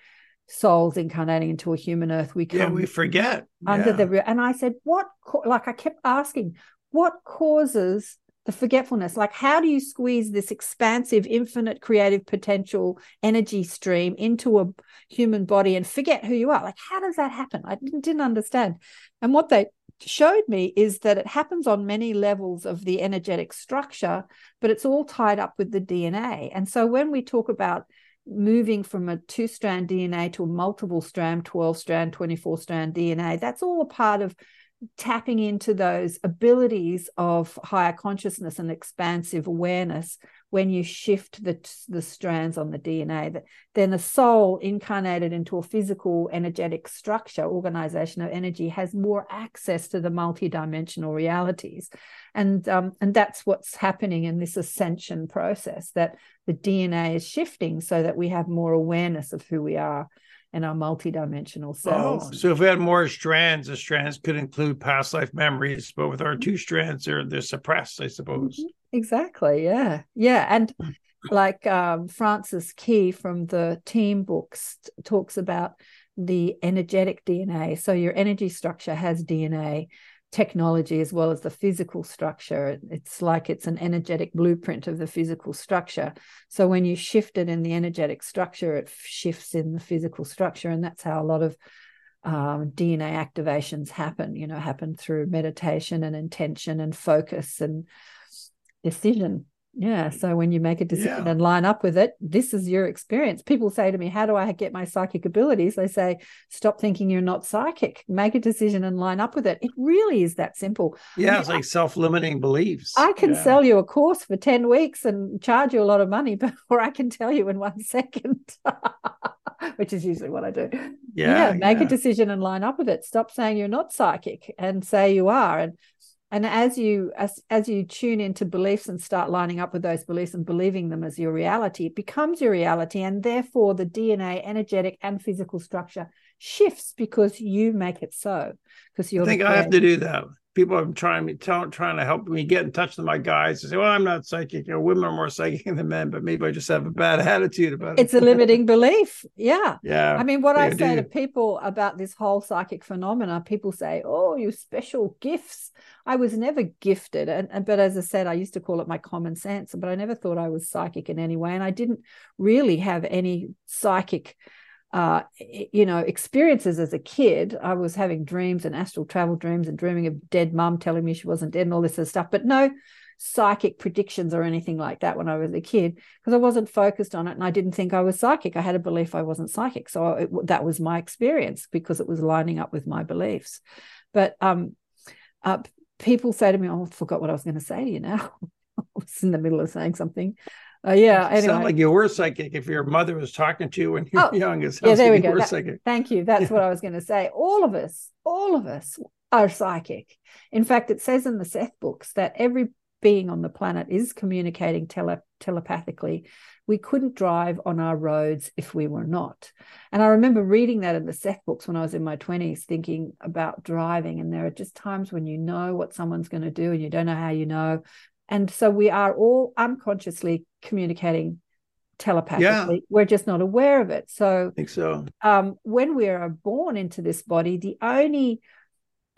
souls incarnating into a human earth we
yeah we forget
under yeah. the and i said what like i kept asking what causes the forgetfulness. Like how do you squeeze this expansive infinite creative potential energy stream into a human body and forget who you are? Like how does that happen? I didn't, understand. And what they showed me is that it happens on many levels of the energetic structure but it's all tied up with the dna and so when we talk about moving from a two strand dna to a multiple strand 12 strand 24 strand dna that's all a part of tapping into those abilities of higher consciousness and expansive awareness when you shift the, the strands on the DNA, that then the soul incarnated into a physical energetic structure, organization of energy, has more access to the multidimensional realities. And, um, and that's what's happening in this ascension process, that the DNA is shifting so that we have more awareness of who we are and our multidimensional cells.
Oh, so if we had more strands, the strands could include past life memories, but with our two strands, they're they're suppressed, I suppose. Mm-hmm.
Exactly. Yeah. Yeah. And like um, Francis Key from the team books talks about the energetic DNA. So your energy structure has DNA technology as well as the physical structure. It's like it's an energetic blueprint of the physical structure. So when you shift it in the energetic structure, it shifts in the physical structure. And that's how a lot of um, DNA activations happen, you know, happen through meditation and intention and focus and decision. Yeah. So when you make a decision yeah. and line up with it, this is your experience. People say to me, How do I get my psychic abilities? They say, Stop thinking you're not psychic. Make a decision and line up with it. It really is that simple.
Yeah. it's like self limiting beliefs.
I can
yeah.
sell you a course for 10 weeks and charge you a lot of money, but or I can tell you in one second. Which is usually what I do.
Yeah,
yeah make yeah. a decision and line up with it. Stop saying you're not psychic and say you are. And and as you as as you tune into beliefs and start lining up with those beliefs and believing them as your reality it becomes your reality. And therefore the dna energetic and physical structure shifts because you make it so because you're
i think i have to do that people are trying me tell, trying to help me get in touch with my guys and say, "Well, I'm not psychic. You know, women are more psychic than men, but maybe I just have a bad attitude about
it." It's a limiting belief. Yeah,
yeah.
I mean, what I say to people about this whole psychic phenomena, people say, "Oh, you special gifts." I was never gifted, and, and but as I said, I used to call it my common sense, but I never thought I was psychic in any way, and I didn't really have any psychic uh, you know, experiences as a kid. I was having dreams and astral travel dreams and dreaming of dead mum telling me she wasn't dead and all this sort of stuff, but no psychic predictions or anything like that when I was a kid because I wasn't focused on it and I didn't think I was psychic. I had a belief I wasn't psychic. So it, that was my experience because it was lining up with my beliefs. But um, uh, people say to me, Oh, I forgot what I was going to say to you now. I was in the middle of saying something. Uh, yeah.
It anyway. like you were psychic if your mother was talking to you when you were oh, young. It
yeah, there
like
we go. That, thank you. That's yeah. what I was going to say. All of us, all of us are psychic. In fact, it says in the Seth books that every being on the planet is communicating tele- telepathically. We couldn't drive on our roads if we were not. And I remember reading that in the Seth books when I was in my 20s, thinking about driving. And there are just times when you know what someone's going to do and you don't know how you know. And so we are all unconsciously communicating telepathically. Yeah. We're just not aware of it. So
I think so.
Um, when we are born into this body, the only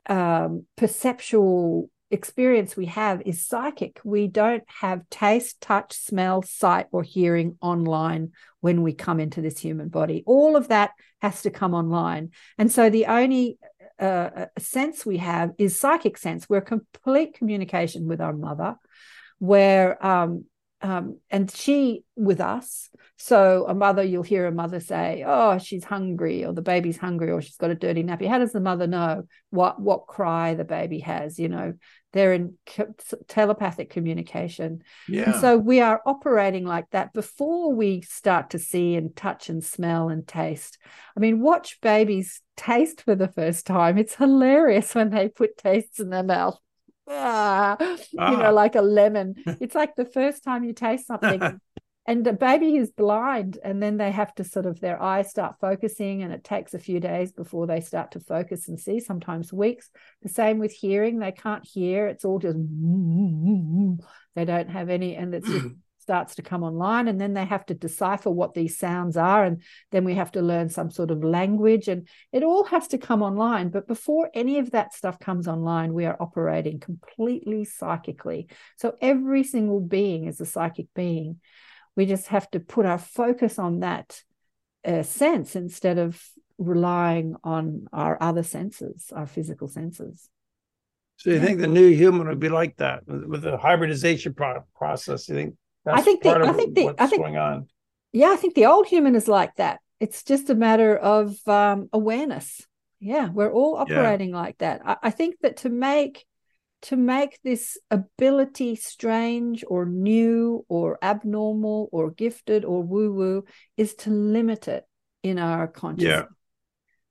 um, perceptual experience we have is psychic. We don't have taste, touch, smell, sight, or hearing online when we come into this human body. All of that has to come online. And so the only uh, sense we have is psychic sense. We're complete communication with our mother where um, um, and she with us. So a mother, you'll hear a mother say, "Oh, she's hungry," or "The baby's hungry," or "She's got a dirty nappy." How does the mother know what what cry the baby has? You know, they're in telepathic communication.
Yeah.
And so we are operating like that before we start to see and touch and smell and taste. I mean, watch babies taste for the first time. It's hilarious when they put tastes in their mouth ah, ah. you know, ah. like a lemon. It's like the first time you taste something. and the baby is blind, and then they have to sort of their eyes start focusing, and it takes a few days before they start to focus and see, sometimes weeks. The same with hearing, they can't hear, it's all just they don't have any, and it's just starts to come online and then they have to decipher what these sounds are and then we have to learn some sort of language and it all has to come online. But before any of that stuff comes online we are operating completely psychically. So every single being is a psychic being. We just have to put our focus on that uh, sense instead of relying on our other senses our physical senses.
So you think the new human would be like that with the hybridization pro- process you think
that's I think the, I think the, I think,
going on.
Yeah, I think the old human is like that. It's just a matter of um, awareness. Yeah, we're all operating yeah. like that. I, I think that to make to make this ability strange or new or abnormal or gifted or woo woo is to limit it in our consciousness.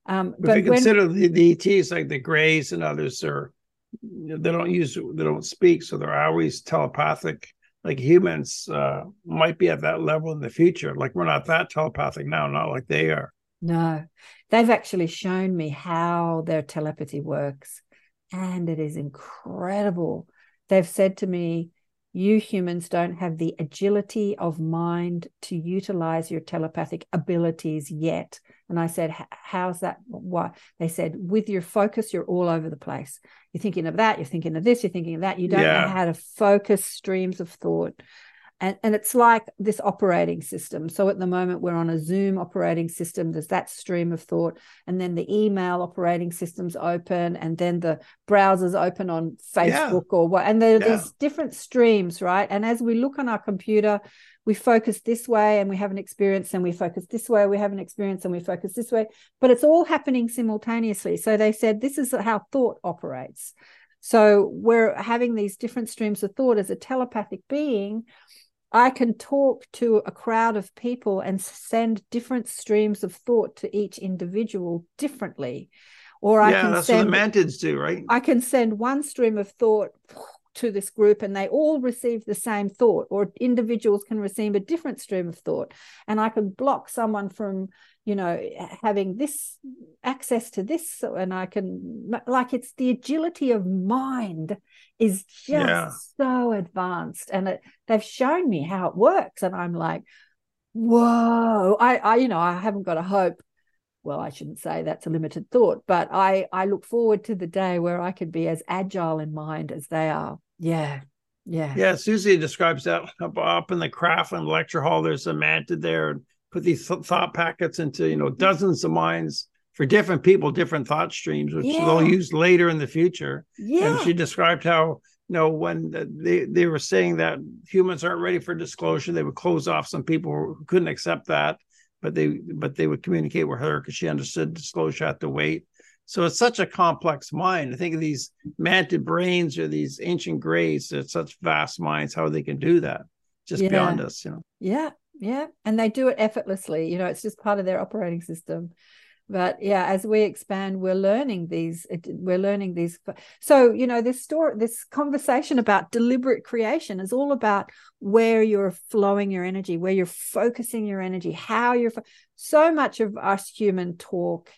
Yeah. Um, but if you consider the, the ETs like the Greys and others are they don't use they don't speak, so they're always telepathic like humans uh, might be at that level in the future. Like we're not that telepathic now, not like they are.
No, they've actually shown me how their telepathy works, and it is incredible. They've said to me, You humans don't have the agility of mind to utilize your telepathic abilities yet. And I said, How's that? Why? They said, With your focus, you're all over the place. You're thinking of that, you're thinking of this, you're thinking of that. You don't yeah. know how to focus streams of thought. And, and it's like this operating system. So at the moment, we're on a Zoom operating system. There's that stream of thought. And then the email operating system's open. And then the browser's open on Facebook yeah. or what. And there, yeah. there's different streams, right? And as we look on our computer, we focus this way and we have an experience and we focus this way we have an experience and we focus this way. But it's all happening simultaneously. So they said this is how thought operates. So we're having these different streams of thought. As a telepathic being I can talk to a crowd of people and send different streams of thought to each individual differently. Or
I
yeah,
can that's send, what the mantids do, right?
I can send one stream of thought to this group and they all receive the same thought or individuals can receive a different stream of thought and i can block someone from you know having this access to this and i can like it's the agility of mind is just yeah. so advanced and it, they've shown me how it works and i'm like whoa I, I you know i haven't got a hope well i shouldn't say that's a limited thought but i i look forward to the day where i can be as agile in mind as they are. Yeah yeah.
Yeah suzy describes that up, up in the Kraaflin lecture hall there's a mantid there and put these thought packets into you know mm-hmm. dozens of minds for different people different thought streams which yeah. they'll use later in the future. Yeah. and she described how you know when they, they were saying that humans aren't ready for disclosure they would close off some people who couldn't accept that but they but they would communicate with her because she understood disclosure had to wait. So it's such a complex mind. I think of these mantid brains or these ancient greys, it's such vast minds, how they can do that, just yeah. beyond us, you know.
Yeah, yeah. And they do it effortlessly. You know, it's just part of their operating system but yeah as we expand we're learning these we're learning these so you know this story this conversation about deliberate creation is all about where you're flowing your energy where you're focusing your energy how you're so much of us human talk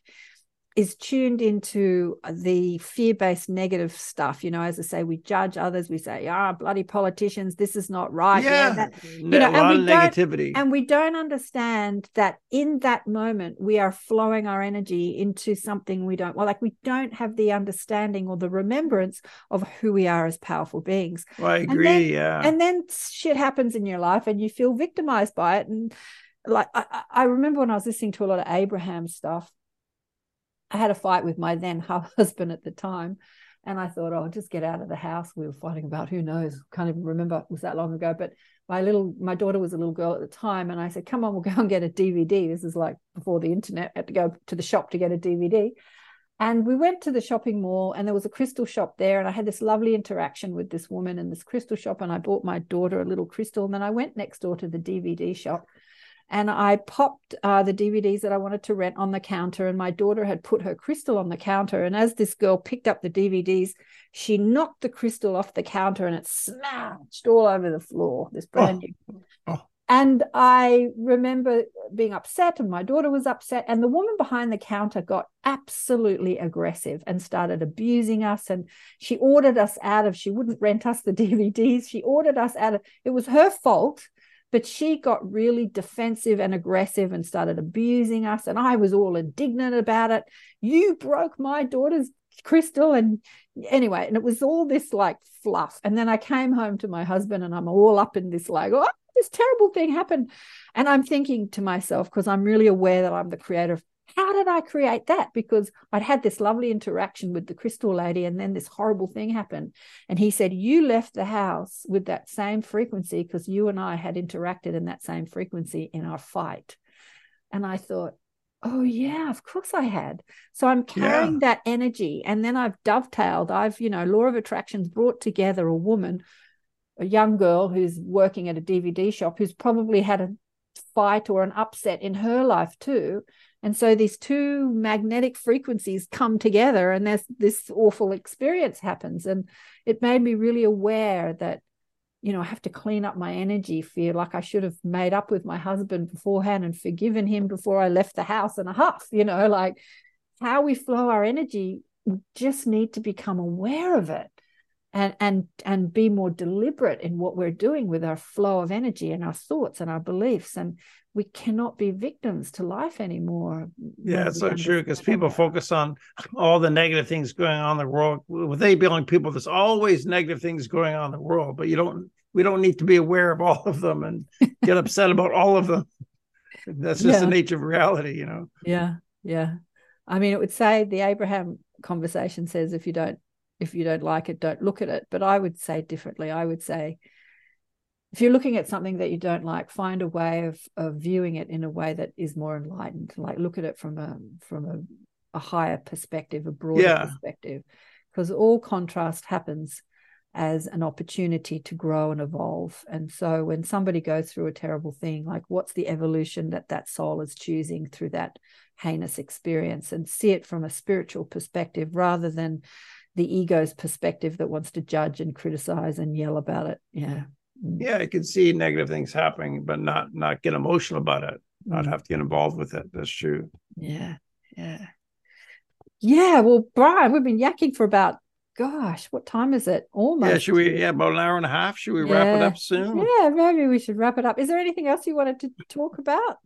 is tuned into the fear-based negative stuff. You know as i say we judge others. We say ah oh, bloody politicians this is not right.
Yeah, yeah you know, and we negativity.
and we don't understand that in that moment we are flowing our energy into something we don't well like we don't have the understanding or the remembrance of who we are as powerful beings.
Well, i agree
and
then, yeah.
and then shit happens in your life and you feel victimized by it. And like I, I remember when i was listening to a lot of abraham stuff I had a fight with my then husband at the time. And I thought, oh, I'll just get out of the house. We were fighting about who knows, can't even remember it was that long ago. But my little my daughter was a little girl at the time, and I said, Come on, we'll go and get a DVD. This is like before the internet, I had to go to the shop to get a DVD. And we went to the shopping mall, and there was a crystal shop there. And I had this lovely interaction with this woman in this crystal shop. And I bought my daughter a little crystal. And then I went next door to the DVD shop and I popped uh, the DVDs that I wanted to rent on the counter. And my daughter had put her crystal on the counter. And as this girl picked up the DVDs, she knocked the crystal off the counter and it smashed all over the floor. This brand oh. new. Oh. And I remember being upset, and my daughter was upset. And the woman behind the counter got absolutely aggressive and started abusing us. And she ordered us out of, she wouldn't rent us the DVDs. She ordered us out of, it was her fault but she got really defensive and aggressive and started abusing us. And I was all indignant about it. You broke my daughter's crystal. And anyway, and it was all this like fluff. And then I came home to my husband and I'm all up in this like, oh, this terrible thing happened. And I'm thinking to myself, because I'm really aware that I'm the creator of how did I create that? Because I'd had this lovely interaction with the crystal lady, and then this horrible thing happened. And he said, You left the house with that same frequency because you and I had interacted in that same frequency in our fight. And I thought, Oh, yeah, of course I had. So I'm carrying yeah. that energy. And then I've dovetailed, I've, you know, law of attractions brought together a woman, a young girl who's working at a DVD shop who's probably had a fight or an upset in her life too and so these two magnetic frequencies come together and there's this awful experience happens. And it made me really aware that, you know, I have to clean up my energy, feel like I should have made up with my husband beforehand and forgiven him before I left the house in a huff, you know, like how we flow our energy, we just need to become aware of it and and and be more deliberate in what we're doing with our flow of energy and our thoughts and our beliefs. And we cannot be victims to life anymore.
Yeah it's so true because people focus on all the negative things going on in the world. With they belong people there's always negative things going on in the world but you don't we don't need to be aware of all of them and get upset about all of them. That's just yeah. the nature of reality you know.
Yeah yeah. I mean it would say the abraham conversation says if you don't if you don't like it, don't look at it. But I would say differently. I would say if you're looking at something that you don't like, find a way of, of viewing it in a way that is more enlightened. Like look at it from a from a, a higher perspective, a broader yeah. perspective. Because all contrast happens as an opportunity to grow and evolve. And so when somebody goes through a terrible thing, like what's the evolution that that soul is choosing through that heinous experience and see it from a spiritual perspective rather than the ego's perspective that wants to judge and criticize and yell about it. Yeah.
Mm. Yeah, I can see negative things happening, but not not get emotional about it, not mm. have to get involved with it. That's true.
Yeah. Yeah. Yeah. Well, Brian, we've been yakking for about gosh, what time is it? Almost.
Yeah, should we? Yeah, about an hour and a half. Should we yeah. wrap it up soon?
Yeah, maybe we should wrap it up. Is there anything else you wanted to talk about?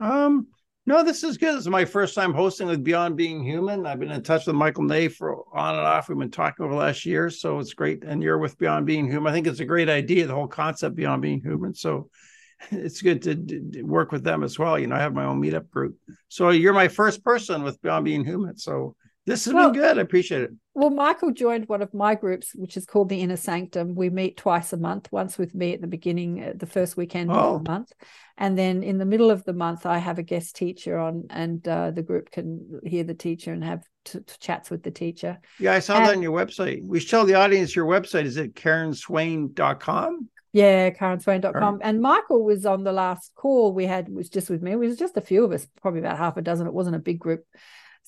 Um, no, this is good. This is my first time hosting with Beyond Being Human. I've been in touch with Michael Ney for on and off. We've been talking over the last year, so it's great. And you're with Beyond Being Human. I think it's a great idea, the whole concept Beyond Being Human. So it's good to, to work with them as well. You know, I have my own meetup group. So you're my first person with Beyond Being Human. So this has well, been good. I appreciate it.
Well, Michael joined one of my groups, which is called the Inner Sanctum. We meet twice a month, once with me at the beginning, uh, the first weekend oh. of the month. And then in the middle of the month, I have a guest teacher on, and uh, the group can hear the teacher and have t- t- chats with the teacher.
Yeah, I saw and, that on your website. We should tell the audience your website. Is it karenswain.com?
Yeah, karenswain.com. Right. And Michael was on the last call we had, was just with me. It was just a few of us, probably about half a dozen. It wasn't a big group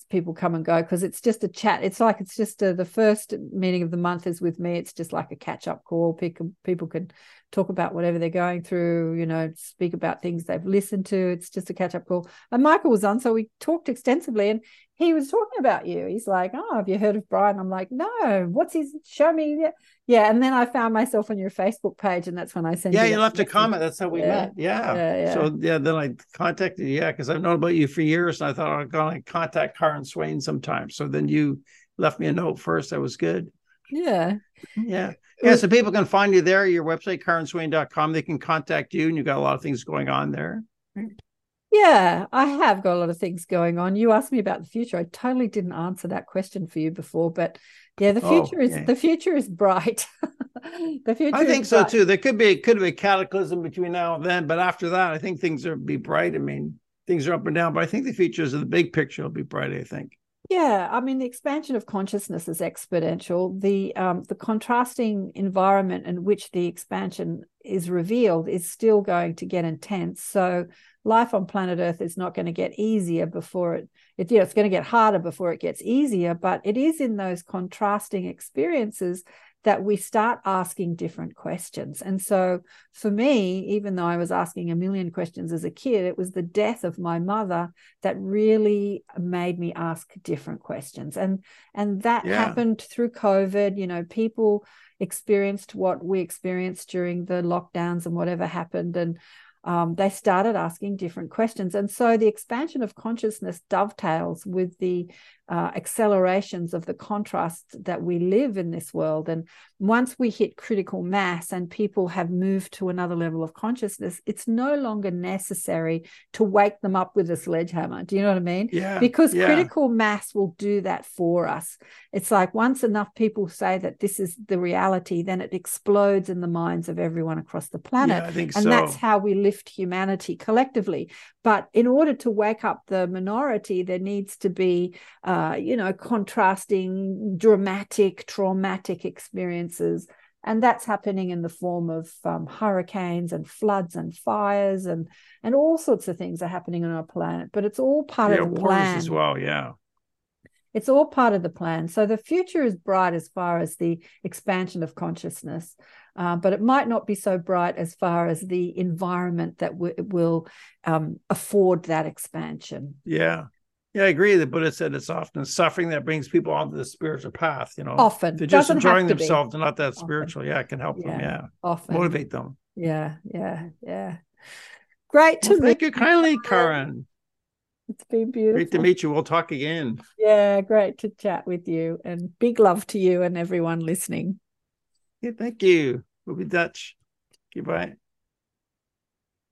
people come and go because it's just a chat. It's like it's just a, the first meeting of the month is with me. It's just like a catch up call. People people can talk about whatever they're going through. You know, speak about things they've listened to. It's just a catch up call. And Michael was on, so we talked extensively. And he was talking about you. He's like, "Oh, have you heard of Brian?" I'm like, "No. What's his? Show me." Yeah, and then I found myself on your Facebook page, and that's when I sent.
Yeah, you, you left a comment. That's how we yeah. met. Yeah. Yeah, yeah. So yeah, then I contacted you. Yeah, because I've known about you for years, and I thought oh, I'm going to contact Karen Swain sometime. So then you left me a note first. That was good.
Yeah.
Yeah. Yeah. So people can find you there. Your website, karenswain.com. They can contact you, and you've got a lot of things going on there. Mm.
Yeah, I have got a lot of things going on. You asked me about the future. I totally didn't answer that question for you before, but yeah, the oh, future oh, is the future is bright.
the future. I think so bright. too. There could be could be a cataclysm between now and then, but after that, I think things will be bright. I mean, things are up and down, but I think the futures of the big picture will be bright. I think.
Yeah, I mean the expansion of consciousness is exponential. The um, the contrasting environment in which the expansion is revealed is still going to get intense. So life on planet Earth is not going to get easier before it. It you know, it's going to get harder before it gets easier. But it is in those contrasting experiences that we start asking different questions. And so for me, even though I was asking a million questions as a kid, it was the death of my mother that really made me ask different questions. And and that yeah. happened through COVID. You know, people experienced what we experienced during the lockdowns and whatever happened. And um, they started asking different questions. And so the expansion of consciousness dovetails with the uh, accelerations of the contrast that we live in this world. And once we hit critical mass and people have moved to another level of consciousness, it's no longer necessary to wake them up with a sledgehammer. Do you know what I mean?
Yeah.
Because
yeah.
critical mass will do that for us. It's like once enough people say that this is the reality, then it explodes in the minds of everyone across the planet.
Yeah, I think
and
so.
that's how we humanity collectively. But in order to wake up the minority, there needs to be uh, uh, you know, contrasting dramatic, traumatic experiences. And that's happening in the form of um, hurricanes and floods and fires and and all sorts of things are happening on our planet. But it's all part yeah, of the plan
as well. Yeah,
it's all part of the plan. So the future is bright as far as the expansion of consciousness, uh, but it might not be so bright as far as the environment that w- will um, afford that expansion.
Yeah, yeah, I agree. The Buddha said it's often suffering that brings people onto the spiritual path. You know,
often
they're just enjoying themselves. They're not that often. spiritual. Yeah, it can help yeah. them. Yeah,
often
motivate them.
Yeah, yeah, yeah. Great
to well, thank you kindly, Karen.
It's been beautiful.
Great to meet you. We'll talk again.
Yeah, great to chat with you, and big love to you and everyone listening.
Yeah, thank you. We'll be Dutch. Goodbye.